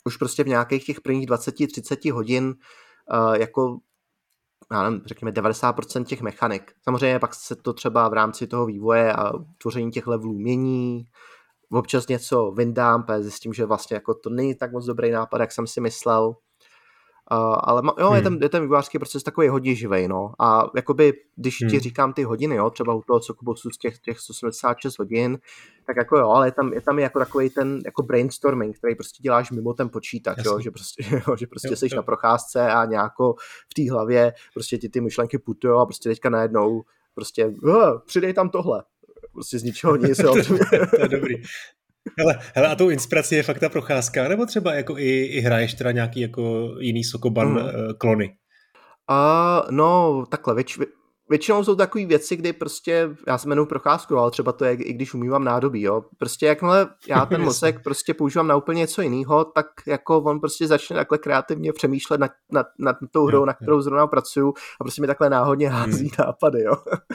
už prostě v nějakých těch prvních 20-30 hodin jako já nevím, řekněme 90% těch mechanik. Samozřejmě pak se to třeba v rámci toho vývoje a tvoření těch levelů mění, občas něco vyndám, zjistím, že vlastně jako to není tak moc dobrý nápad, jak jsem si myslel. Uh, ale jo, hmm. je, ten, je ten vývojářský proces takový hodně živej, no. A jakoby, když hmm. ti říkám ty hodiny, jo, třeba u toho Cocobosu z těch, těch 176 hodin, tak jako jo, ale je tam, je tam jako takový ten jako brainstorming, který prostě děláš mimo ten počítač, jo, že prostě, jo, že prostě jo, jsi jo. na procházce a nějako v té hlavě prostě ti ty myšlenky putujou a prostě teďka najednou prostě uh, přidej tam tohle. Prostě z ničeho nic. to, to je dobrý. Hele, hele, a tou inspirací je fakt ta procházka, nebo třeba jako i, i hraješ teda nějaký jako jiný Sokoban mm. klony? Uh, no, takhle, věč, většinou jsou takové věci, kdy prostě, já se jmenuji procházku, ale třeba to je, i když umývám nádobí, jo. Prostě jakmile já ten mozek prostě používám na úplně něco jiného, tak jako on prostě začne takhle kreativně přemýšlet nad, nad, nad tou hrou, na kterou zrovna pracuju a prostě mi takhle náhodně hází hmm. nápady, jo.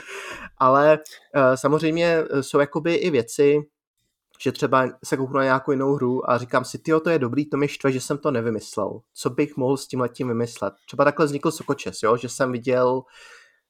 ale uh, samozřejmě jsou jakoby i věci, že třeba se kouknu na nějakou jinou hru a říkám si, tyjo, to je dobrý, to mi štve, že jsem to nevymyslel. Co bych mohl s tím letím vymyslet? Třeba takhle vznikl Sokočes, jo, že jsem viděl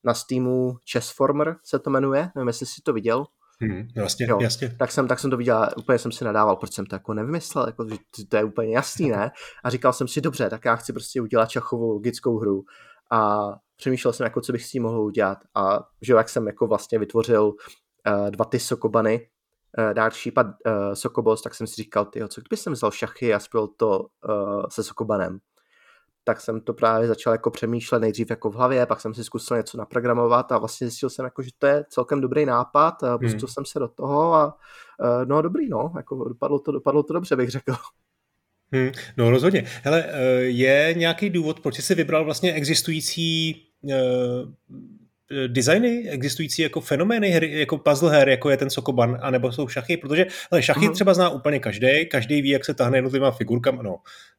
na Steamu Chessformer se to jmenuje, nevím, jestli jsi to viděl. Hmm, jasně, jo, jasně. Tak jsem, tak jsem to viděl úplně jsem si nadával, proč jsem to jako nevymyslel, jako, to je úplně jasný, ne? A říkal jsem si, dobře, tak já chci prostě udělat šachovou logickou hru. A přemýšlel jsem, jako, co bych s tím mohl udělat. A že jak jsem jako vlastně vytvořil uh, dva ty sokobany, uh, dát šípat uh, Sokobos, tak jsem si říkal, tyjo, co kdyby jsem vzal šachy a spěl to uh, se Sokobanem. Tak jsem to právě začal jako přemýšlet nejdřív jako v hlavě, pak jsem si zkusil něco naprogramovat a vlastně zjistil jsem, jako, že to je celkem dobrý nápad a pustil hmm. jsem se do toho a uh, no dobrý, no, jako dopadlo to, dopadlo to dobře, bych řekl. Hmm, no rozhodně. Hele, je nějaký důvod, proč jsi vybral vlastně existující Eh, designy, existující jako fenomény hry, jako puzzle her, jako je ten Sokoban, anebo jsou šachy, protože ale šachy uh-huh. třeba zná úplně každý, každý ví, jak se tahne jednotlivá figurkama, no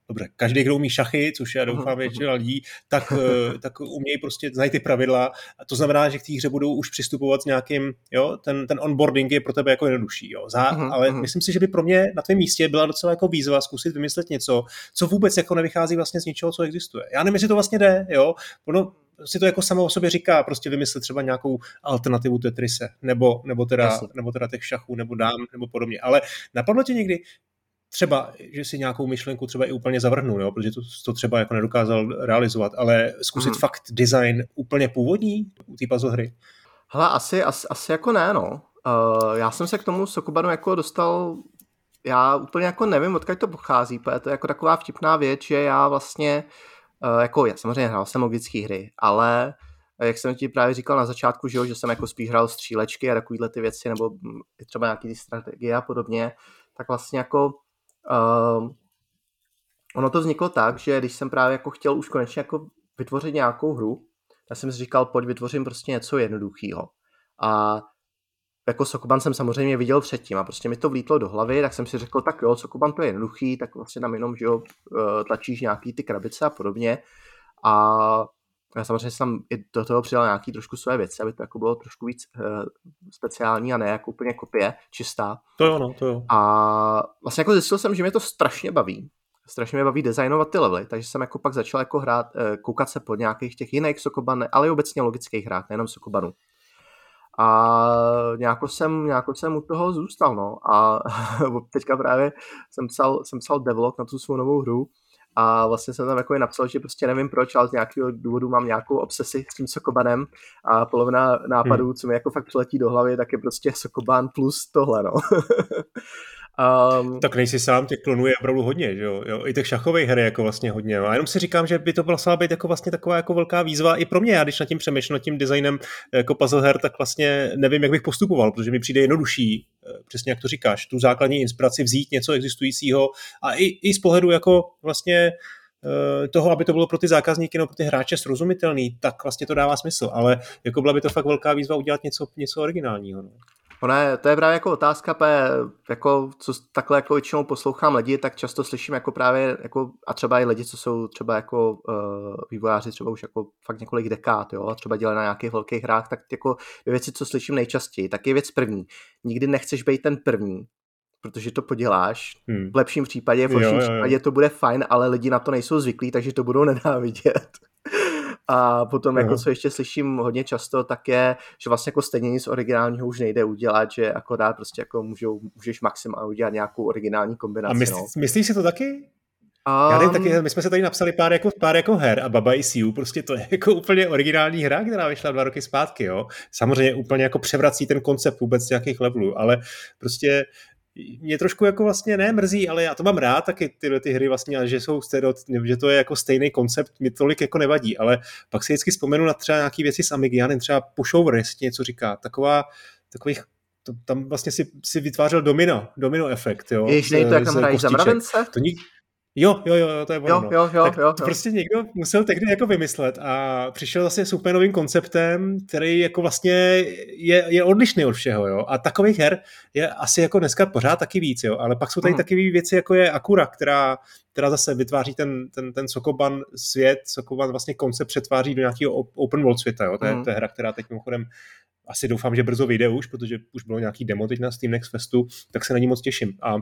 dobře, každý, kdo umí šachy, což já doufám většina lidí, tak, eh, tak umějí prostě, znají ty pravidla. A to znamená, že k té hře budou už přistupovat s nějakým, jo, ten, ten onboarding je pro tebe jako jednodušší, jo, Zá, ale myslím si, že by pro mě na tvém místě byla docela jako výzva zkusit vymyslet něco, co vůbec jako nevychází vlastně z ničeho, co existuje. Já nevím, jestli to vlastně jde, jo, ono, si to jako samo o sobě říká, prostě vymyslet třeba nějakou alternativu Tetrise, nebo, nebo, teda, nebo teda těch šachů, nebo dám, nebo podobně. Ale napadlo tě někdy, třeba, že si nějakou myšlenku třeba i úplně zavrhnul, jo? protože to, to třeba jako nedokázal realizovat, ale zkusit hmm. fakt design úplně původní u té puzzle hry? Hele, asi, asi, asi jako ne, no. Uh, já jsem se k tomu Sokubanu jako dostal, já úplně jako nevím, odkud to pochází, protože to je jako taková vtipná věc, že já vlastně Uh, jako já samozřejmě hrál jsem logické hry, ale eh, jak jsem ti právě říkal na začátku, že, jo, že jsem jako spíš hrál střílečky a takovýhle ty věci, nebo hm, třeba nějaký ty strategie a podobně, tak vlastně jako uh, ono to vzniklo tak, že když jsem právě jako chtěl už konečně jako vytvořit nějakou hru, tak jsem si říkal, pojď vytvořím prostě něco jednoduchého. A jako Sokoban jsem samozřejmě viděl předtím a prostě mi to vlítlo do hlavy, tak jsem si řekl, tak jo, Sokoban to je jednoduchý, tak vlastně tam jenom, že jo, eh, tlačíš nějaký ty krabice a podobně. A Já samozřejmě jsem i do toho přidal nějaký trošku své věci, aby to jako bylo trošku víc uh, speciální a ne jako úplně kopie, čistá. To jo, no, to jo. A vlastně jako zjistil jsem, že mě to strašně baví. Strašně mě baví designovat ty levely, takže jsem jako pak začal jako hrát, uh, koukat se po nějakých těch jiných Sokoban, ale i obecně logických hrách, nejenom Sokobanu. A nějako jsem, nějako jsem u toho zůstal, no. A teďka právě jsem psal, jsem psal devlog na tu svou novou hru, a vlastně jsem tam jako napsal, že prostě nevím proč, ale z nějakého důvodu mám nějakou obsesi s tím Sokobanem a polovina nápadů, hmm. co mi jako fakt přiletí do hlavy, tak je prostě Sokoban plus tohle, no. Um, tak nejsi sám, těch klonů je opravdu hodně, že jo? jo? I těch šachových her je jako vlastně hodně. No. A jenom si říkám, že by to byla být jako vlastně taková jako velká výzva i pro mě. Já když nad tím přemýšlím, nad tím designem jako puzzle her, tak vlastně nevím, jak bych postupoval, protože mi přijde jednodušší, eh, přesně jak to říkáš, tu základní inspiraci vzít něco existujícího a i, i z pohledu jako vlastně eh, toho, aby to bylo pro ty zákazníky nebo pro ty hráče srozumitelný, tak vlastně to dává smysl, ale jako byla by to fakt velká výzva udělat něco, něco originálního. No. Ono je, to je právě jako otázka, pe, jako, co takhle jako většinou poslouchám lidi, tak často slyším jako právě, jako, a třeba i lidi, co jsou třeba jako uh, vývojáři třeba už jako fakt několik dekád, jo, a třeba dělají na nějakých velkých hrách, tak jako věci, co slyším nejčastěji, tak je věc první. Nikdy nechceš být ten první, protože to poděláš. Hmm. V lepším případě, v horším případě to bude fajn, ale lidi na to nejsou zvyklí, takže to budou nenávidět. A potom, jako co ještě slyším hodně často, tak je, že vlastně jako stejně nic originálního už nejde udělat, že akorát prostě jako můžou, můžeš maximálně udělat nějakou originální kombinaci. A myslí, no. myslíš si to taky? Um, Já nevím, taky, my jsme se tady napsali pár jako, pár jako her a Baba is You, prostě to je jako úplně originální hra, která vyšla dva roky zpátky, jo. Samozřejmě úplně jako převrací ten koncept vůbec nějakých levelů, ale prostě mě trošku jako vlastně ne mrzí, ale já to mám rád taky tyhle ty hry vlastně, že jsou že to je jako stejný koncept, mě tolik jako nevadí, ale pak si vždycky vzpomenu na třeba nějaké věci s nevím, třeba pushover, jestli něco říká, taková, takových to, tam vlastně si, si vytvářel domino, domino efekt, jo. Jež nej to, jak tam hraješ za mravence? To, nik, Jo, jo, jo, to je ono. Jo, jo, jo, tak jo, to prostě někdo musel tehdy jako vymyslet a přišel zase s úplně novým konceptem, který jako vlastně je, je odlišný od všeho, jo. A takových her je asi jako dneska pořád taky víc, jo. Ale pak jsou tady hmm. takové věci, jako je Akura, která, která zase vytváří ten, ten, ten Sokoban svět, Sokoban vlastně koncept přetváří do nějakého open world světa, jo. To je, hmm. to je hra, která teď mimochodem asi doufám, že brzo vyjde už, protože už bylo nějaký demo teď na Steam Next Festu, tak se na ní moc těším. A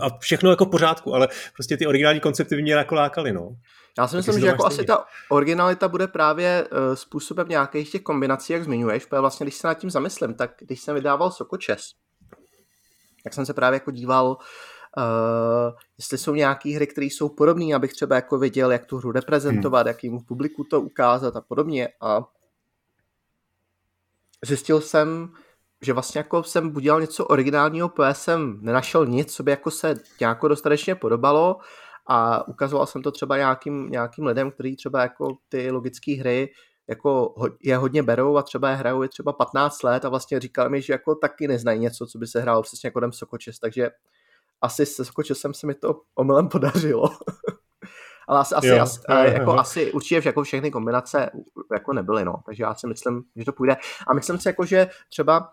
a všechno jako pořádku, ale prostě ty originální koncepty by mě jako lákaly, no. Já si myslím, že jako asi ta originalita bude právě uh, způsobem nějakých těch kombinací, jak zmiňuješ, protože vlastně, když se nad tím zamyslím, tak když jsem vydával Sokočes, tak jsem se právě jako díval, uh, jestli jsou nějaké hry, které jsou podobné, abych třeba jako viděl, jak tu hru reprezentovat, hmm. jakýmu publiku to ukázat a podobně. A zjistil jsem, že vlastně jako jsem udělal něco originálního, protože jsem nenašel nic, co by jako se nějako dostatečně podobalo a ukazoval jsem to třeba nějakým, nějakým lidem, kteří třeba jako ty logické hry jako je hodně berou a třeba je hrajou je třeba 15 let a vlastně říkali mi, že jako taky neznají něco, co by se hrálo přesně jako dem Sokočes, takže asi se Sokočesem se mi to omylem podařilo. Ale asi, asi, jo, asi, jo, jako jo. asi určitě jako všechny kombinace jako nebyly, no. Takže já si myslím, že to půjde. A myslím si jako, že třeba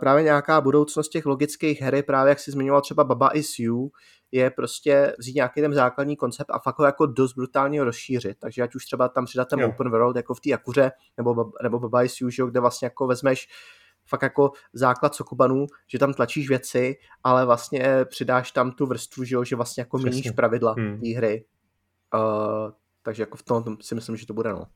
právě nějaká budoucnost těch logických her, právě jak si zmiňoval třeba Baba is You, je prostě vzít nějaký ten základní koncept a fakt ho jako dost brutálně rozšířit. Takže ať už třeba tam přidat ten jo. open world jako v té Akuře nebo, nebo Baba is You, že, kde vlastně jako vezmeš fakt jako základ Sokobanů, že tam tlačíš věci, ale vlastně přidáš tam tu vrstvu, že, že vlastně jako Přesně. měníš pravidla hmm. té hry. Uh, takže jako v tom si myslím, že to bude no.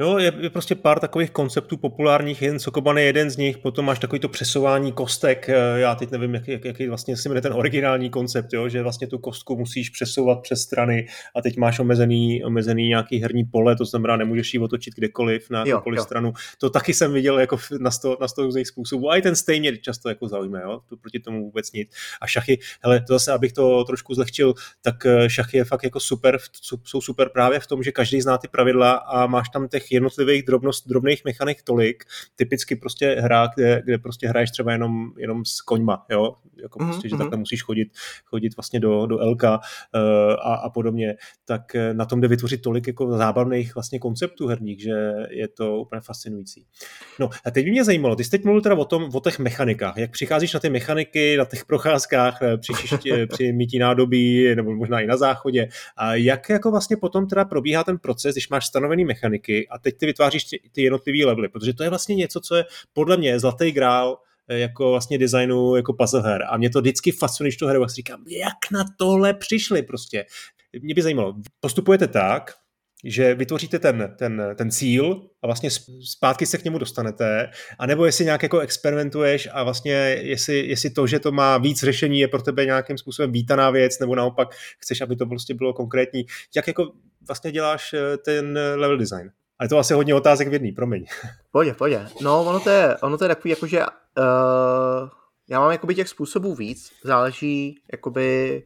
Jo, je, je prostě pár takových konceptů populárních, jen Sokoban je jeden z nich, potom máš takový to přesouvání kostek, eh, já teď nevím, jaký, jak, jaký vlastně si jmenuje ten originální koncept, jo, že vlastně tu kostku musíš přesouvat přes strany a teď máš omezený, omezený nějaký herní pole, to znamená, nemůžeš ji otočit kdekoliv na jakoukoliv stranu. To taky jsem viděl jako na sto, na sto různých způsobů a i ten stejně často jako zaujme, jo, to proti tomu vůbec nic. A šachy, hele, to zase, abych to trošku zlehčil, tak eh, šachy je fakt jako super, jsou super právě v tom, že každý zná ty pravidla a máš tam těch těch jednotlivých drobnost, drobných mechanik tolik, typicky prostě hra, kde, kde prostě hraješ třeba jenom, jenom s koňma, jo, jako mm-hmm. prostě, že takhle musíš chodit, chodit vlastně do, do LK uh, a, a podobně, tak eh, na tom jde vytvořit tolik jako zábavných vlastně konceptů herních, že je to úplně fascinující. No a teď by mě zajímalo, ty jsi teď mluvil teda o tom, o těch mechanikách, jak přicházíš na ty mechaniky, na těch procházkách, eh, při, čiště, při mytí nádobí, nebo možná i na záchodě, a jak jako vlastně potom teda probíhá ten proces, když máš stanovený mechaniky a teď ty vytváříš ty, ty jednotlivý levely, protože to je vlastně něco, co je podle mě zlatý grál eh, jako vlastně designu jako puzzle her. A mě to vždycky fascinuje, když to hru, si říkám, jak na tohle přišli prostě. Mě by zajímalo, postupujete tak, že vytvoříte ten, ten, ten cíl a vlastně zpátky se k němu dostanete, anebo jestli nějak jako experimentuješ a vlastně jestli, jestli to, že to má víc řešení, je pro tebe nějakým způsobem vítaná věc, nebo naopak chceš, aby to prostě bylo konkrétní. Jak jako vlastně děláš eh, ten level design? Ale to asi hodně otázek v jedný, promiň. Pojď, pojď. No, ono to je, ono to je takový, jakože uh, já mám jakoby těch způsobů víc, záleží jakoby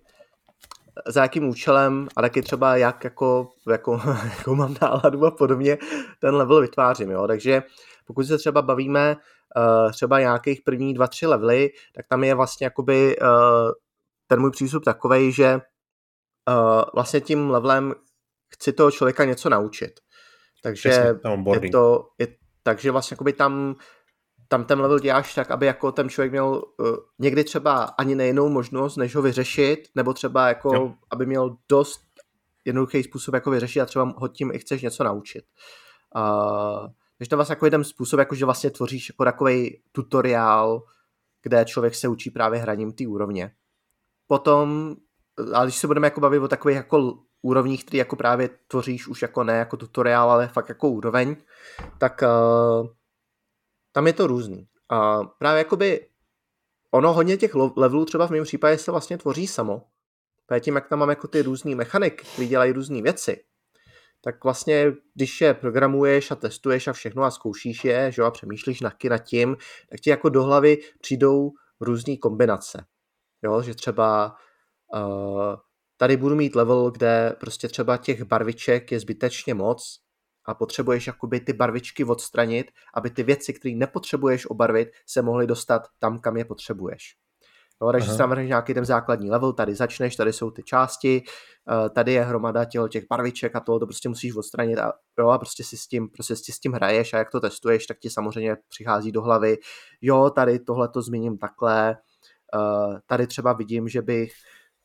za jakým účelem a taky třeba jak jako, jako, jako mám náladu a podobně ten level vytvářím, jo, takže pokud se třeba bavíme uh, třeba nějakých prvních dva, tři levely, tak tam je vlastně jakoby uh, ten můj přístup takový, že uh, vlastně tím levelem chci toho člověka něco naučit. Takže je to, je, takže vlastně jakoby tam tam ten level děláš tak, aby jako ten člověk měl uh, někdy třeba ani nejinou možnost, než ho vyřešit, nebo třeba jako, jo. aby měl dost jednoduchý způsob jako vyřešit a třeba ho tím i chceš něco naučit. Uh, takže to je vlastně jako jeden způsob, jako že vlastně tvoříš jako takový tutoriál, kde člověk se učí právě hraním té úrovně. Potom, ale když se budeme jako bavit o takových jako úrovních, který jako právě tvoříš už jako ne jako tutoriál, ale fakt jako úroveň, tak uh, tam je to různý. A právě jakoby ono hodně těch levelů třeba v mém případě se vlastně tvoří samo. Právě tím, jak tam mám jako ty různý mechaniky, které dělají různé věci, tak vlastně, když je programuješ a testuješ a všechno a zkoušíš je, že a přemýšlíš naky nad tím, tak ti jako do hlavy přijdou různé kombinace. Jo, že třeba uh, tady budu mít level, kde prostě třeba těch barviček je zbytečně moc a potřebuješ jakoby ty barvičky odstranit, aby ty věci, které nepotřebuješ obarvit, se mohly dostat tam, kam je potřebuješ. No, takže si tam nějaký ten základní level, tady začneš, tady jsou ty části, eh, tady je hromada tělo těch barviček a to, to prostě musíš odstranit a, jo, a prostě si s tím, prostě si s tím hraješ a jak to testuješ, tak ti samozřejmě přichází do hlavy, jo, tady tohle to zmíním takhle, eh, tady třeba vidím, že bych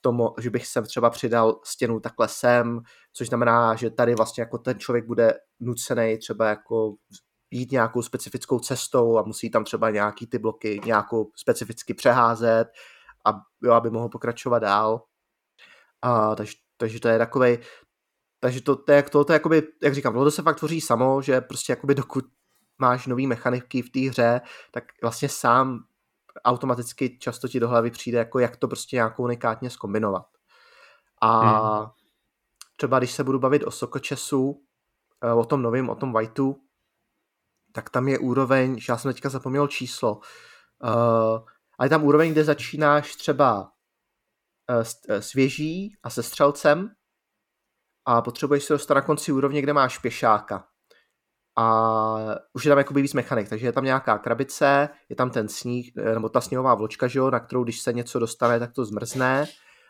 tomu, že bych sem třeba přidal stěnu takhle sem, což znamená, že tady vlastně jako ten člověk bude nucený třeba jako jít nějakou specifickou cestou a musí tam třeba nějaký ty bloky nějakou specificky přeházet, a, jo, aby mohl pokračovat dál. A, takže, takže to je takovej, takže to, to, je, to, to je jakoby, jak říkám, to se fakt tvoří samo, že prostě jakoby dokud máš nový mechaniky v té hře, tak vlastně sám automaticky často ti do hlavy přijde, jako jak to prostě nějakou unikátně zkombinovat. A hmm. třeba když se budu bavit o Sokočesu, eh, o tom novém, o tom Whiteu, tak tam je úroveň, že já jsem teďka zapomněl číslo, uh, ale tam úroveň, kde začínáš třeba uh, s věží a se střelcem a potřebuješ se dostat na konci úrovně, kde máš pěšáka a už je tam jakoby víc mechanik, takže je tam nějaká krabice, je tam ten sníh, eh, nebo ta sněhová vločka, že jo, na kterou když se něco dostane, tak to zmrzne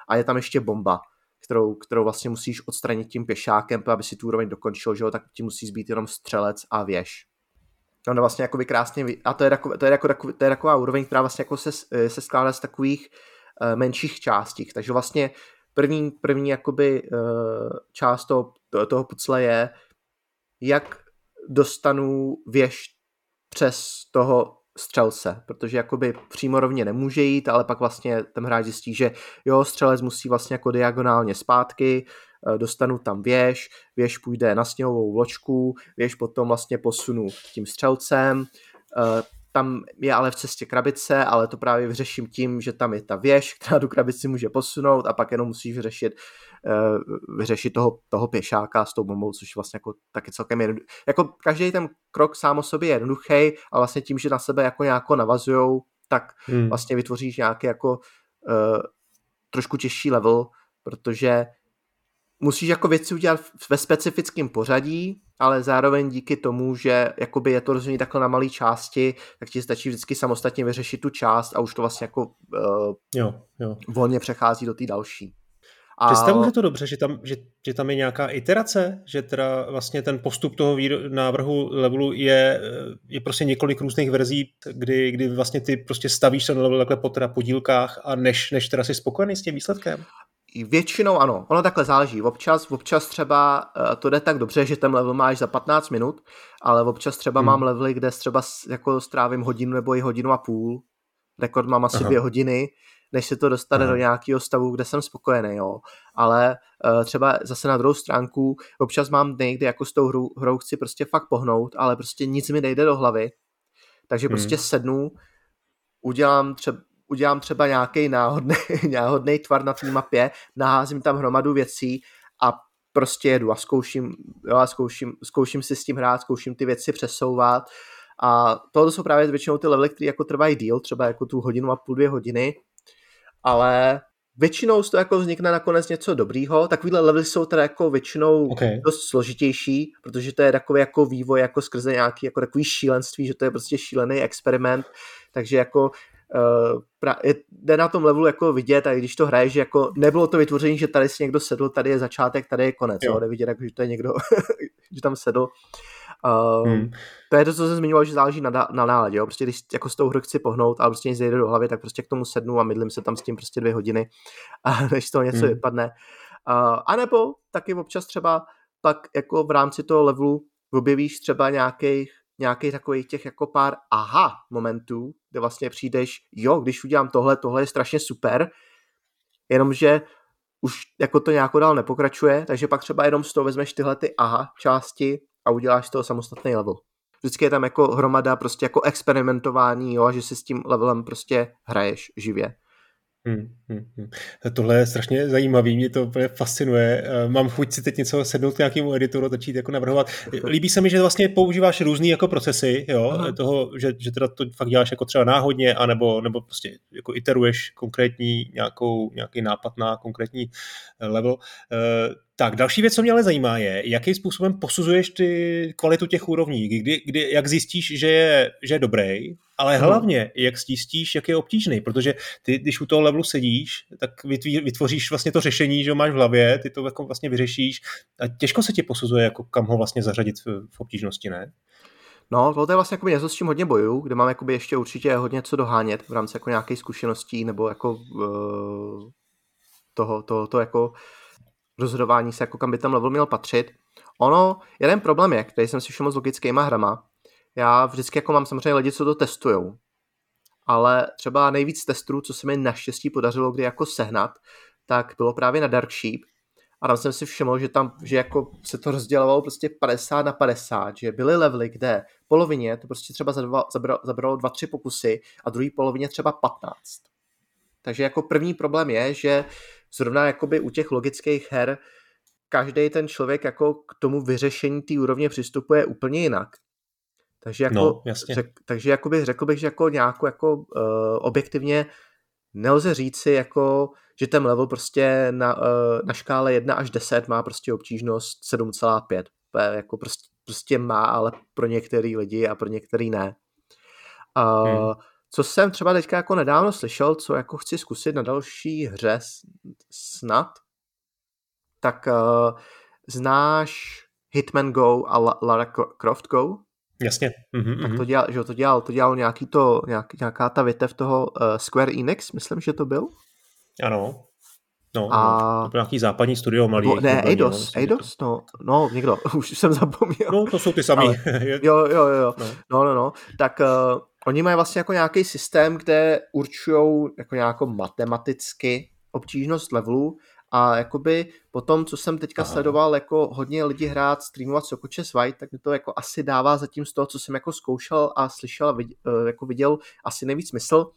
a je tam ještě bomba, kterou, kterou vlastně musíš odstranit tím pěšákem, aby si tu úroveň dokončil, že jo, tak ti musí zbýt jenom střelec a věž. No vlastně jakoby krásně, a to je, takové, to je, jako, to je taková úroveň, která vlastně jako se, eh, se skládá z takových uh, menších částí, takže vlastně první, první jakoby část toho, toho pucle je, jak dostanu věž přes toho střelce, protože jakoby přímo rovně nemůže jít, ale pak vlastně ten hráč zjistí, že jo, střelec musí vlastně jako diagonálně zpátky, eh, dostanu tam věž, věž půjde na sněhovou vločku, věž potom vlastně posunu tím střelcem, eh, tam je ale v cestě krabice, ale to právě vyřeším tím, že tam je ta věž, která tu krabici může posunout a pak jenom musíš vyřešit, uh, vyřešit toho, toho pěšáka s tou bombou, což vlastně jako taky celkem je, jako každý ten krok sám o sobě je jednoduchý a vlastně tím, že na sebe jako nějako navazujou, tak hmm. vlastně vytvoříš nějaký jako uh, trošku těžší level, protože musíš jako věci udělat ve specifickém pořadí, ale zároveň díky tomu, že jakoby je to rozdělené takhle na malé části, tak ti stačí vždycky samostatně vyřešit tu část a už to vlastně jako uh, jo, jo. volně přechází do té další. A... Představuji to dobře, že tam, že, že tam je nějaká iterace, že teda vlastně ten postup toho návrhu levelu je, je prostě několik různých verzí, kdy, kdy vlastně ty prostě stavíš ten level takhle po teda podílkách a než, než teda jsi spokojený s tím výsledkem? Většinou ano, ono takhle záleží. Občas, občas třeba uh, to jde tak dobře, že ten level máš za 15 minut, ale občas třeba hmm. mám levely, kde třeba jako strávím hodinu nebo i hodinu a půl. Rekord mám asi Aha. dvě hodiny, než se to dostane Aha. do nějakého stavu, kde jsem spokojený, jo. Ale uh, třeba zase na druhou stránku, občas mám dny, kdy jako s tou hrou, hrou chci prostě fakt pohnout, ale prostě nic mi nejde do hlavy. Takže hmm. prostě sednu, udělám třeba udělám třeba nějaký náhodný, náhodný tvar na té mapě, naházím tam hromadu věcí a prostě jedu a zkouším, jo, a zkouším, zkouším si s tím hrát, zkouším ty věci přesouvat a tohle jsou právě většinou ty levely, které jako trvají díl, třeba jako tu hodinu a půl, dvě hodiny, ale většinou z toho jako vznikne nakonec něco dobrýho. Takovýhle levely jsou teda jako většinou okay. dost složitější, protože to je takový jako vývoj jako skrze nějaký jako takový šílenství, že to je prostě šílený experiment, takže jako pra, je, jde na tom levelu jako vidět, a když to hraje, že jako nebylo to vytvoření, že tady si někdo sedl, tady je začátek, tady je konec, jo. Jo, jde vidět, jako, že to je někdo, že tam sedl. Uh, hmm. To je to, co jsem zmiňoval, že záleží na, na náladě, jo? prostě když jako s tou hrou chci pohnout, ale prostě nic nejde do hlavy, tak prostě k tomu sednu a mydlím se tam s tím prostě dvě hodiny, a než toho něco hmm. vypadne. Uh, a nebo taky občas třeba pak jako v rámci toho levelu objevíš třeba nějakých nějakých takových těch jako pár aha momentů, kde vlastně přijdeš, jo, když udělám tohle, tohle je strašně super, jenomže už jako to nějak dál nepokračuje, takže pak třeba jenom z toho vezmeš tyhle ty aha části a uděláš z toho samostatný level. Vždycky je tam jako hromada prostě jako experimentování, jo, že si s tím levelem prostě hraješ živě. Hmm, hmm, hmm. Tohle je strašně zajímavý, mě to úplně fascinuje. Eh, mám chuť si teď něco sednout k nějakému editoru, začít jako navrhovat. Líbí se mi, že vlastně používáš různý jako procesy, jo, Aha. toho, že, že teda to fakt děláš jako třeba náhodně, anebo, nebo prostě jako iteruješ konkrétní nějakou, nějaký nápad na konkrétní eh, level. Eh, tak, další věc, co mě ale zajímá, je, jakým způsobem posuzuješ ty kvalitu těch úrovní, kdy, kdy, jak zjistíš, že je, že je dobrý, ale hlavně, jak zjistíš, jak je obtížný, protože ty, když u toho levelu sedíš, tak vytvoříš vlastně to řešení, že ho máš v hlavě, ty to jako vlastně vyřešíš a těžko se ti posuzuje, jako kam ho vlastně zařadit v, v obtížnosti, ne? No, to je vlastně něco, s čím hodně bojuju, kde mám jakoby ještě určitě hodně co dohánět v rámci jako nějakých zkušeností nebo jako uh, toho, toho, to jako rozhodování se, jako kam by ten level měl patřit. Ono, jeden problém je, který jsem si všiml s logickýma hrama, já vždycky jako mám samozřejmě lidi, co to testujou, ale třeba nejvíc testů, co se mi naštěstí podařilo kdy jako sehnat, tak bylo právě na Dark Sheep. A tam jsem si všiml, že tam že jako se to rozdělovalo prostě 50 na 50, že byly levely, kde polovině to prostě třeba zabralo, zabralo 2-3 pokusy a druhý polovině třeba 15. Takže jako první problém je, že zrovna jakoby u těch logických her každý ten člověk jako k tomu vyřešení té úrovně přistupuje úplně jinak. Takže jako, no, jasně. Řek, takže jakoby, řekl bych, že jako nějakou jako uh, objektivně nelze říci jako, že ten level prostě na, uh, na škále 1 až 10 má prostě obtížnost 7,5. To je jako prostě, prostě má, ale pro některý lidi a pro některý ne. Uh, hmm. Co jsem třeba teďka jako nedávno slyšel, co jako chci zkusit na další hře snad, tak uh, znáš Hitman Go a Lara Croft Go? Jasně. Mm-hmm, tak to dělal, že to dělal, to dělal nějaký to, nějak, nějaká ta větev toho uh, Square Enix, myslím, že to byl. Ano. No, a... no, to byl nějaký západní studio malý. No, ne, Eidos, no, Eidos, no, no, někdo, už jsem zapomněl. No, to jsou ty samý. Ale, jo, jo, jo, no, no, no, no. tak uh, oni mají vlastně jako nějaký systém, kde určují jako nějakou matematicky obtížnost levelu a jakoby po tom, co jsem teďka Aha. sledoval, jako hodně lidí hrát, streamovat Sokoče White, tak mi to jako asi dává zatím z toho, co jsem jako zkoušel a slyšel a viděl, eh, jako viděl asi nejvíc smysl.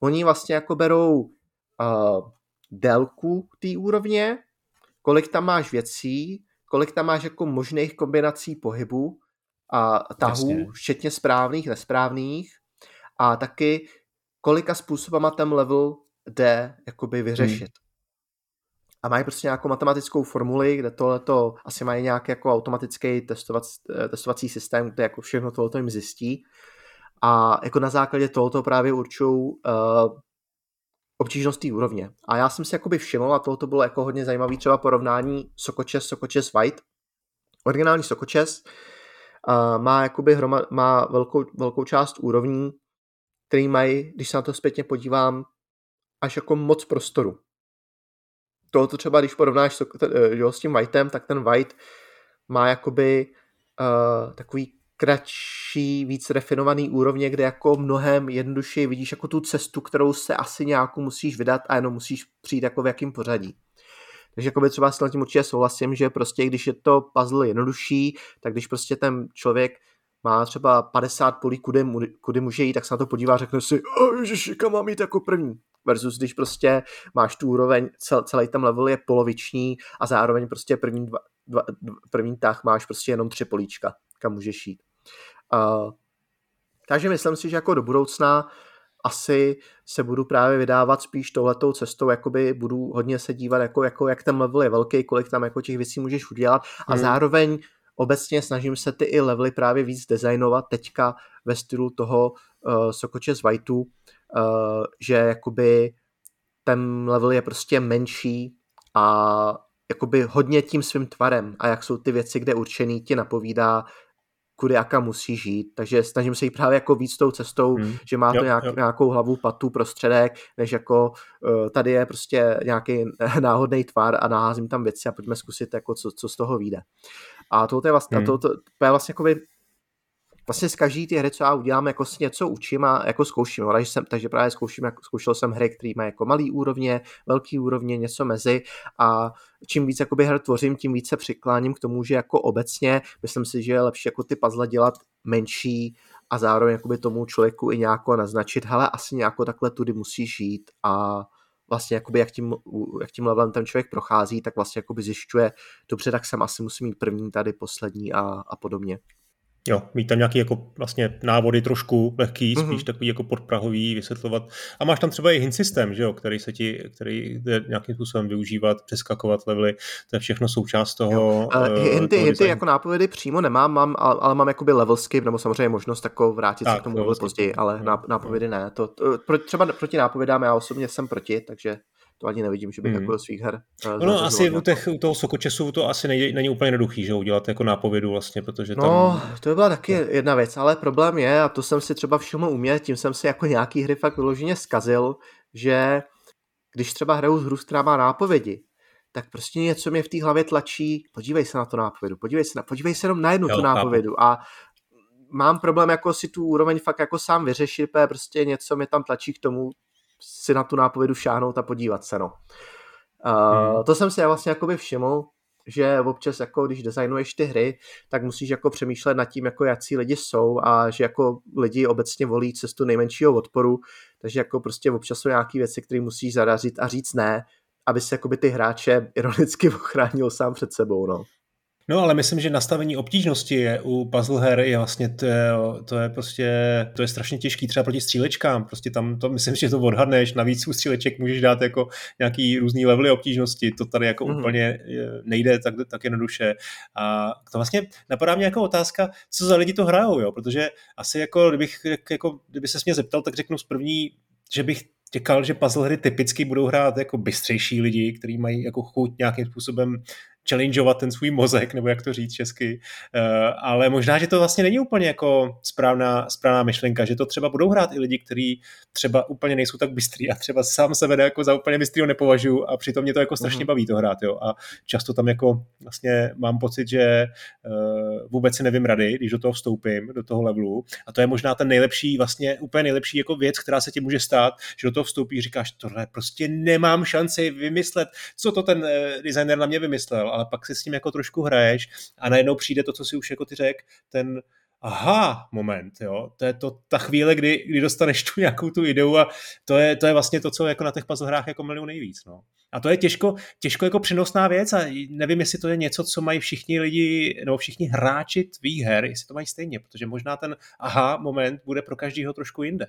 Oni vlastně jako berou uh, délku té úrovně, kolik tam máš věcí, kolik tam máš jako možných kombinací pohybu a tahů, Jasně. včetně správných, nesprávných a taky kolika způsobama ten level jde jakoby vyřešit. Hmm a mají prostě nějakou matematickou formuli, kde tohleto asi mají nějaký jako automatický testovací, eh, testovací systém, kde jako všechno tohleto jim zjistí. A jako na základě tohoto právě určují uh, obtížnost té úrovně. A já jsem si jakoby všiml, a tohoto bylo jako hodně zajímavý třeba porovnání Sokočes, Sokočes White. Originální Sokočes uh, má jakoby hroma, má velkou, velkou část úrovní, který mají, když se na to zpětně podívám, až jako moc prostoru tohoto třeba, když porovnáš jo, s tím Whiteem, tak ten White má jakoby uh, takový kratší, víc refinovaný úrovně, kde jako mnohem jednodušeji vidíš jako tu cestu, kterou se asi nějakou musíš vydat a jenom musíš přijít jako v jakým pořadí. Takže jakoby třeba s tím určitě souhlasím, že prostě když je to puzzle jednodušší, tak když prostě ten člověk má třeba 50 polí, kudy, kudy může jít, tak se na to podívá a řekne si, oh, ježiši, kam mám jít jako první. Versus když prostě máš tu úroveň, cel, celý ten level je poloviční a zároveň prostě první, dva, dva, první tah máš prostě jenom tři políčka, kam můžeš jít. Uh, takže myslím si, že jako do budoucna asi se budu právě vydávat spíš touhletou cestou, jakoby budu hodně se dívat, jako, jako jak ten level je velký, kolik tam jako těch věcí můžeš udělat a hmm. zároveň obecně snažím se ty i levely právě víc designovat teďka ve stylu toho uh, Sokoče z Whiteu, uh, že jakoby ten level je prostě menší a jakoby hodně tím svým tvarem a jak jsou ty věci, kde určený ti napovídá, kudy jaká musí žít. Takže snažím se jít právě jako víc tou cestou, hmm. že má to jo, nějak, jo. nějakou hlavu, patu, prostředek, než jako uh, tady je prostě nějaký náhodný tvar a naházím tam věci a pojďme zkusit, jako co, co z toho vyjde. A to je vlastně, hmm. to, to, to je vlastně jako vlastně z každé ty hry, co já udělám, jako si něco učím a jako zkouším. No, takže, jsem, takže právě zkouším, jako, zkoušel jsem hry, které mají jako malý úrovně, velký úrovně, něco mezi a čím víc jakoby her tvořím, tím více přikláním k tomu, že jako obecně myslím si, že je lepší jako ty puzzle dělat menší a zároveň jakoby tomu člověku i nějako naznačit, hele, asi nějako takhle tudy musíš žít a vlastně jakoby jak tím, jak tím levelem ten člověk prochází, tak vlastně jakoby zjišťuje, dobře, tak jsem asi musím mít první tady, poslední a, a podobně. Jo, mít tam nějaký jako vlastně návody trošku lehký, mm-hmm. spíš takový jako podprahový, vysvětlovat. A máš tam třeba i hint systém, že jo, který se ti, který jde nějakým způsobem využívat, přeskakovat levely, to je všechno součást toho. Ale uh, hinty, toho hinty jako nápovědy přímo nemám, mám, ale mám jakoby level skip, nebo samozřejmě možnost jako vrátit tak, se k tomu později, ale nápovědy ne. To, to, to, třeba proti nápovědám já osobně jsem proti, takže to ani nevidím, že bych mm. jako svých her. Uh, no, asi u, těch, u toho Sokočesu to asi nejde, není úplně jednoduchý, že udělat jako nápovědu vlastně, protože tam... No, to by byla taky jedna věc, ale problém je, a to jsem si třeba všiml u mě, tím jsem si jako nějaký hry fakt vyloženě zkazil, že když třeba hraju hru, která má nápovědi, tak prostě něco mě v té hlavě tlačí, podívej se na to nápovědu, podívej se, na, podívej se jenom na jednu jo, tu nápovědu chápu. a mám problém jako si tu úroveň fakt jako sám vyřešit, protože prostě něco mě tam tlačí k tomu, si na tu nápovědu šáhnout a podívat se, no. Uh, hmm. To jsem si vlastně jakoby všiml, že občas jako když designuješ ty hry, tak musíš jako přemýšlet nad tím, jako jaký lidi jsou a že jako lidi obecně volí cestu nejmenšího odporu, takže jako prostě občas jsou nějaké věci, které musíš zaražit a říct ne, aby se jakoby ty hráče ironicky ochránil sám před sebou, no. No ale myslím, že nastavení obtížnosti je u puzzle her je vlastně, to je, to je prostě, to je strašně těžký třeba proti střílečkám, prostě tam to myslím, že to odhadneš, navíc u stříleček můžeš dát jako nějaký různý levely obtížnosti, to tady jako mm. úplně nejde tak, tak jednoduše. A to vlastně napadá mě jako otázka, co za lidi to hrajou, jo, protože asi jako, kdybych, jako, kdyby se mě zeptal, tak řeknu z první, že bych čekal, že puzzle hry typicky budou hrát jako bystřejší lidi, kteří mají jako chuť nějakým způsobem challengeovat ten svůj mozek, nebo jak to říct česky. Uh, ale možná, že to vlastně není úplně jako správná, správná myšlenka, že to třeba budou hrát i lidi, kteří třeba úplně nejsou tak bystrý a třeba sám se vede jako za úplně bystrýho nepovažuji a přitom mě to jako strašně mhm. baví to hrát. Jo. A často tam jako vlastně mám pocit, že uh, vůbec si nevím rady, když do toho vstoupím, do toho levelu. A to je možná ten nejlepší, vlastně úplně nejlepší jako věc, která se ti může stát, že do toho vstoupí, říkáš, tohle prostě nemám šanci vymyslet, co to ten uh, designer na mě vymyslel ale pak si s tím jako trošku hraješ a najednou přijde to, co si už jako ty řek, ten aha moment, jo, to je to ta chvíle, kdy, kdy dostaneš tu nějakou tu ideu a to je, to je vlastně to, co jako na těch puzzle hrách jako miluju nejvíc, no. A to je těžko, těžko jako přinosná věc a nevím, jestli to je něco, co mají všichni lidi, nebo všichni hráči tvých her, jestli to mají stejně, protože možná ten aha moment bude pro každého trošku jinde.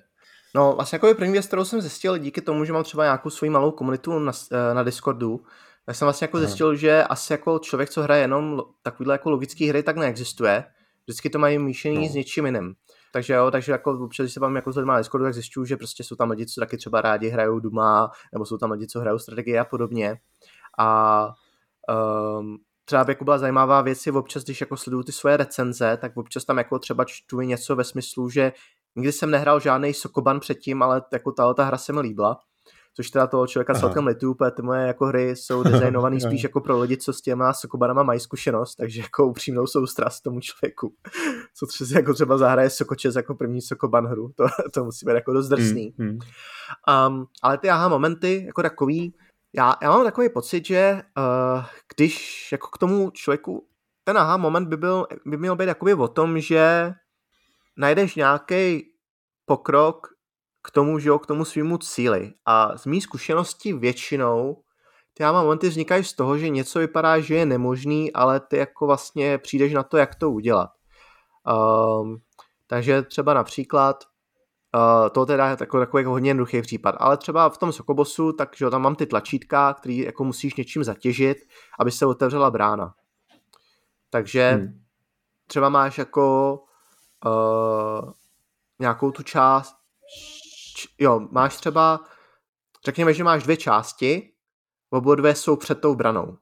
No, vlastně jako první věc, kterou jsem zjistil díky tomu, že mám třeba nějakou svoji malou komunitu na, na Discordu, tak jsem vlastně jako zjistil, že asi jako člověk, co hraje jenom takovýhle jako logické hry, tak neexistuje. Vždycky to mají míšení no. s něčím jiným. Takže jo, takže jako občas, když se vám jako s lidmi na Discordu, tak zjišťuju, že prostě jsou tam lidi, co taky třeba rádi hrajou Duma, nebo jsou tam lidi, co hrajou strategie a podobně. A um, třeba jako byla zajímavá věc je občas, když jako sleduju ty svoje recenze, tak občas tam jako třeba čtu něco ve smyslu, že nikdy jsem nehrál žádný Sokoban předtím, ale jako ta hra se mi líbila což teda toho člověka Aha. celkem lituju, protože ty moje jako hry jsou designované spíš jako pro lidi, co s těma sokobanama mají zkušenost, takže jako upřímnou soustrast tomu člověku, co třeba jako třeba zahraje Sokočes jako první Sokoban hru, to, to musí být jako dost drsný. Mm, mm. Um, ale ty aha momenty jako takový, já, já mám takový pocit, že uh, když jako k tomu člověku ten aha moment by, byl, by měl být jakoby o tom, že najdeš nějaký pokrok k tomu, že jo, k tomu svýmu cíli. A z mý zkušenosti většinou ty já mám momenty vznikají z toho, že něco vypadá, že je nemožný, ale ty jako vlastně přijdeš na to, jak to udělat. Um, takže třeba například Uh, to teda je takový, takový hodně jednoduchý případ, ale třeba v tom Sokobosu, takže tam mám ty tlačítka, který jako musíš něčím zatěžit, aby se otevřela brána. Takže hmm. třeba máš jako uh, nějakou tu část, jo, máš třeba, řekněme, že máš dvě části, obě dvě jsou před tou branou.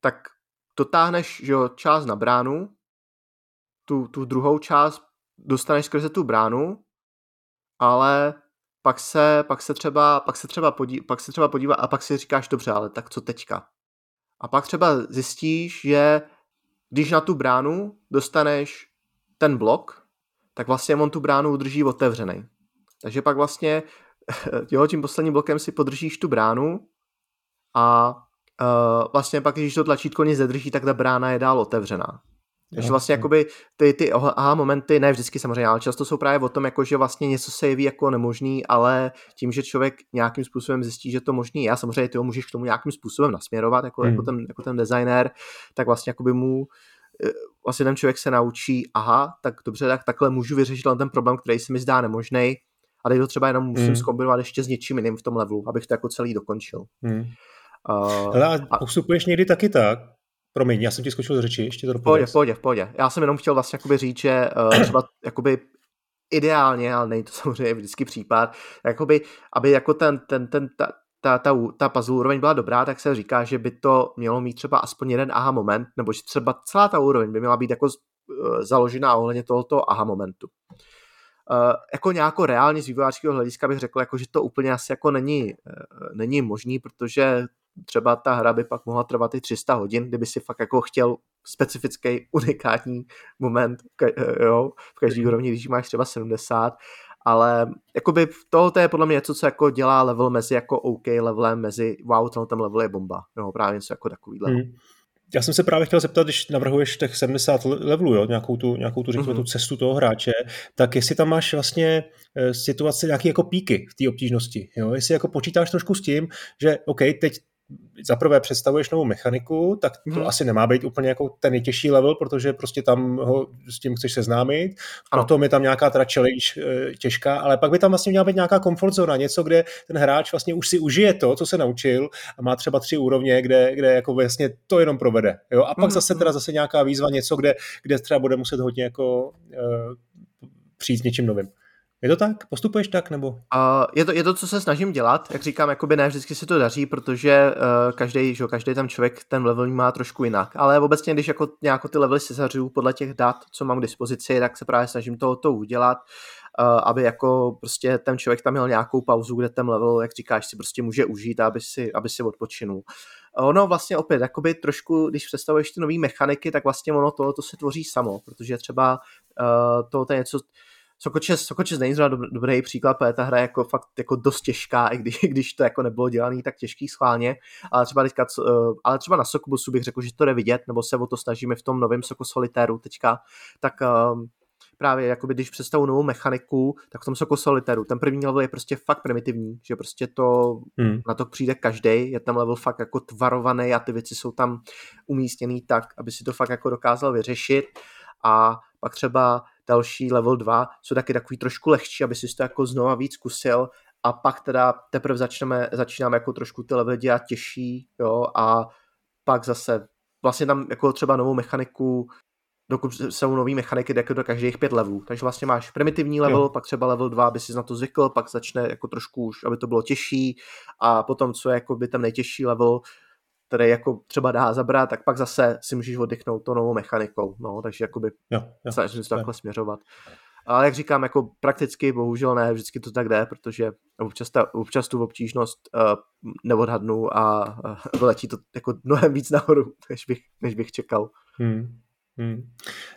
Tak dotáhneš že jo, část na bránu, tu, tu druhou část dostaneš skrze tu bránu, ale pak se, pak se třeba, pak se třeba, podí, pak se třeba podívá a pak si říkáš, dobře, ale tak co teďka? A pak třeba zjistíš, že když na tu bránu dostaneš ten blok, tak vlastně on tu bránu udrží otevřený. Takže pak vlastně jo, tím posledním blokem si podržíš tu bránu a uh, vlastně pak, když to tlačítko nic zadrží, tak ta brána je dál otevřená. Takže vlastně jakoby ty, ty aha momenty, ne vždycky samozřejmě, ale často jsou právě o tom, jako, že vlastně něco se jeví jako nemožný, ale tím, že člověk nějakým způsobem zjistí, že to možný je, samozřejmě ty ho můžeš k tomu nějakým způsobem nasměrovat, jako, jako hmm. jako, ten, jako ten designer, tak vlastně jakoby mu eh, vlastně ten člověk se naučí, aha, tak dobře, tak takhle můžu vyřešit ten problém, který se mi zdá nemožný, a teď to třeba jenom musím hmm. zkombinovat ještě s něčím jiným v tom levelu, abych to jako celý dokončil. Hmm. Uh, a postupuješ někdy taky tak, Promiň, já jsem ti skočil z řeči, ještě to dopověz. V pohodě, v pohodě. Já jsem jenom chtěl vlastně jakoby říct, že uh, třeba jakoby ideálně, ale není to samozřejmě vždycky případ, jakoby, aby jako ten, ten, ten, ta, ta, ta, ta puzzle úroveň byla dobrá, tak se říká, že by to mělo mít třeba aspoň jeden aha moment, nebo že třeba celá ta úroveň by měla být jako uh, založená ohledně tohoto aha momentu. Uh, jako nějako reálně z vývojářského hlediska bych řekl, jako, že to úplně asi jako není, uh, není možný, protože třeba ta hra by pak mohla trvat i 300 hodin, kdyby si fakt jako chtěl specifický unikátní moment eh, jo, v každý mhm. úrovni, když máš třeba 70, ale jakoby tohle je podle mě něco, co jako dělá level mezi jako OK levelem, mezi wow, ten level je bomba, no právě něco jako takový level. Hmm. Já jsem se právě chtěl zeptat, když navrhuješ těch 70 levelů, jo, nějakou tu, nějakou tu, řekněme, mm-hmm. tu cestu toho hráče, tak jestli tam máš vlastně e, situace nějaké jako píky v té obtížnosti, jo, jestli jako počítáš trošku s tím, že OK, teď za prvé představuješ novou mechaniku, tak to hmm. asi nemá být úplně jako ten nejtěžší level, protože prostě tam ho s tím chceš seznámit, ano. potom je tam nějaká teda challenge e, těžká, ale pak by tam vlastně měla být nějaká comfort zona, něco, kde ten hráč vlastně už si užije to, co se naučil a má třeba tři úrovně, kde, kde jako vlastně to jenom provede. Jo? A pak hmm. zase teda zase nějaká výzva, něco, kde, kde třeba bude muset hodně jako e, přijít s něčím novým. Je to tak? Postupuješ tak? nebo? Uh, je, to, je to, co se snažím dělat. Jak říkám, jakoby ne vždycky se to daří, protože uh, každý, že, tam člověk ten level má trošku jinak. Ale obecně, když jako nějak ty levely se zařiju podle těch dat, co mám k dispozici, tak se právě snažím to, to udělat. Uh, aby jako prostě ten člověk tam měl nějakou pauzu, kde ten level, jak říkáš, si prostě může užít, aby si, aby si odpočinul. Ono vlastně opět, jakoby trošku, když představuješ ty nové mechaniky, tak vlastně ono to, to se tvoří samo, protože třeba uh, to, to je něco, Sokočes, Sokočes není zrovna dobrý příklad, protože ta hra je jako fakt jako dost těžká, i když, když to jako nebylo dělané tak těžký schválně, ale třeba teďka, eh, ale třeba na Sokobusu bych řekl, že to jde vidět, nebo se o to snažíme v tom novém Soko Solitéru teďka, tak um, právě jakoby, když představu novou mechaniku, tak v tom Soko Solitaru, ten první level je prostě fakt primitivní, že prostě to, hmm. na to přijde každý, je tam level fakt jako tvarovaný a ty věci jsou tam umístěný tak, aby si to fakt jako dokázal vyřešit a pak třeba další level 2 jsou taky takový trošku lehčí, aby si to jako znova víc zkusil a pak teda teprve začneme, začínáme jako trošku ty levely dělat těžší, jo, a pak zase vlastně tam jako třeba novou mechaniku, dokud jsou nový mechaniky jako do každých pět levelů. Takže vlastně máš primitivní level, jo. pak třeba level 2, aby si na to zvykl, pak začne jako trošku už, aby to bylo těžší a potom, co je jako by ten nejtěžší level, který jako třeba dá zabrat, tak pak zase si můžeš oddychnout to novou mechanikou, no, takže jakoby jo, jo, snažím se to takhle směřovat. Ale jak říkám, jako prakticky, bohužel ne, vždycky to tak jde, protože občas, ta, občas tu obtížnost uh, neodhadnu a uh, vyletí to jako mnohem víc nahoru, než bych, než bych čekal. Hmm. Hmm.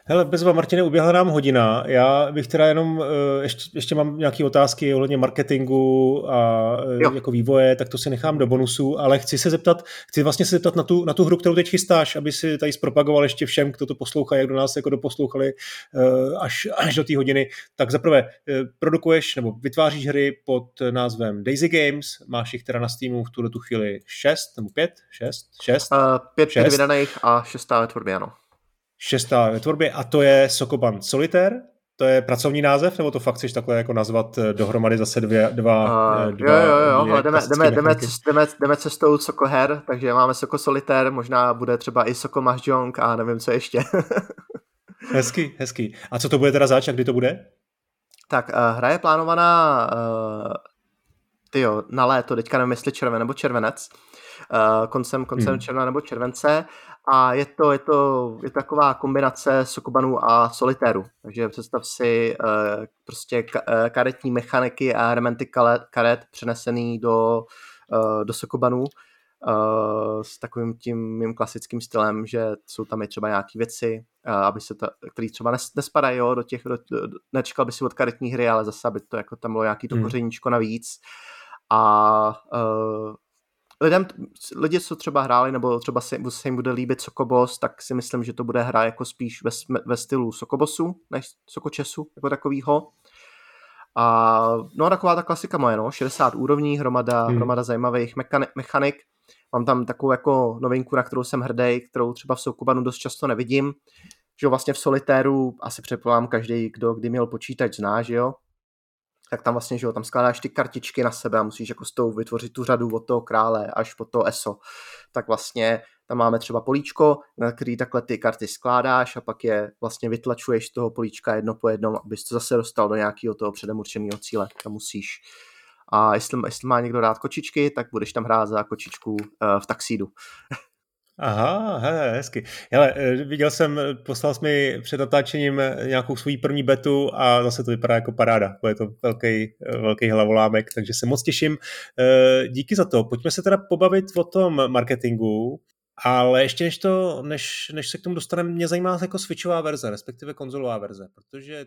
Hele, bezva Martine, uběhla nám hodina. Já bych teda jenom, eh, ještě, ještě mám nějaké otázky ohledně marketingu a eh, jo. jako vývoje, tak to si nechám do bonusu, ale chci se zeptat, chci vlastně se zeptat na tu, na tu hru, kterou teď chystáš, aby si tady zpropagoval ještě všem, kdo to poslouchá, jak do nás jako doposlouchali eh, až, až do té hodiny. Tak zaprvé produkuješ nebo vytváříš hry pod názvem Daisy Games, máš jich teda na Steamu v tuhle tu chvíli šest nebo pět? Šest? Šest? Uh, pět, šest. pět vydaných a šestá ve tvorbě, ano šestá ve tvorbě a to je Sokoban Solitaire, to je pracovní název, nebo to fakt chceš takhle jako nazvat eh, dohromady zase dvě, dva, uh, dva Jo, jo, jo, ale jdeme, jdeme, jdeme, jdeme, jdeme cestou Soko her, takže máme Soko Solitaire, možná bude třeba i Soko Mahjong a nevím, co ještě. hezký, hezký. A co to bude teda zač a kdy to bude? Tak, uh, hra je plánovaná uh, tyjo, na léto, teďka nevím, jestli červen nebo červenec, uh, koncem, koncem hmm. června nebo července a je to, je to, je to taková kombinace Sokobanu a Solitéru. Takže představ si uh, prostě ka, uh, karetní mechaniky a elementy karet, přenesený do, uh, do Sokobanu uh, s takovým tím mým klasickým stylem, že jsou tam i třeba nějaké věci, uh, aby se to, které třeba nes, nespadají jo, do těch, do, do, nečekal by si od karetní hry, ale zase, aby to jako tam bylo nějaký to hmm. kořeníčko navíc. A uh, lidem, lidi, co třeba hráli, nebo třeba se, se jim bude líbit Sokobos, tak si myslím, že to bude hra jako spíš ve, ve stylu Sokobosu, než Sokočesu, jako takovýho. A no taková ta klasika moje, no, 60 úrovní, hromada, hmm. hromada zajímavých mechani- mechanik. Mám tam takovou jako novinku, na kterou jsem hrdý, kterou třeba v Sokobanu dost často nevidím. Že vlastně v solitéru asi předpokládám každý, kdo kdy měl počítač zná, že jo, tak tam vlastně, že jo, tam skládáš ty kartičky na sebe a musíš jako s tou vytvořit tu řadu od toho krále až po to ESO. Tak vlastně tam máme třeba políčko, na který takhle ty karty skládáš a pak je vlastně vytlačuješ z toho políčka jedno po jednom, abys to zase dostal do nějakého toho předem určeného cíle, tam musíš. A jestli, jestli má někdo rád kočičky, tak budeš tam hrát za kočičku uh, v taxídu. Aha, he, hezky. Hele, eh, viděl jsem, poslal jsi mi před natáčením nějakou svůj první betu a zase to vypadá jako paráda. Je to velký, velký hlavolámek, takže se moc těším. Eh, díky za to. Pojďme se teda pobavit o tom marketingu, ale ještě než, to, než, než se k tomu dostaneme, mě zajímá jako switchová verze, respektive konzolová verze, protože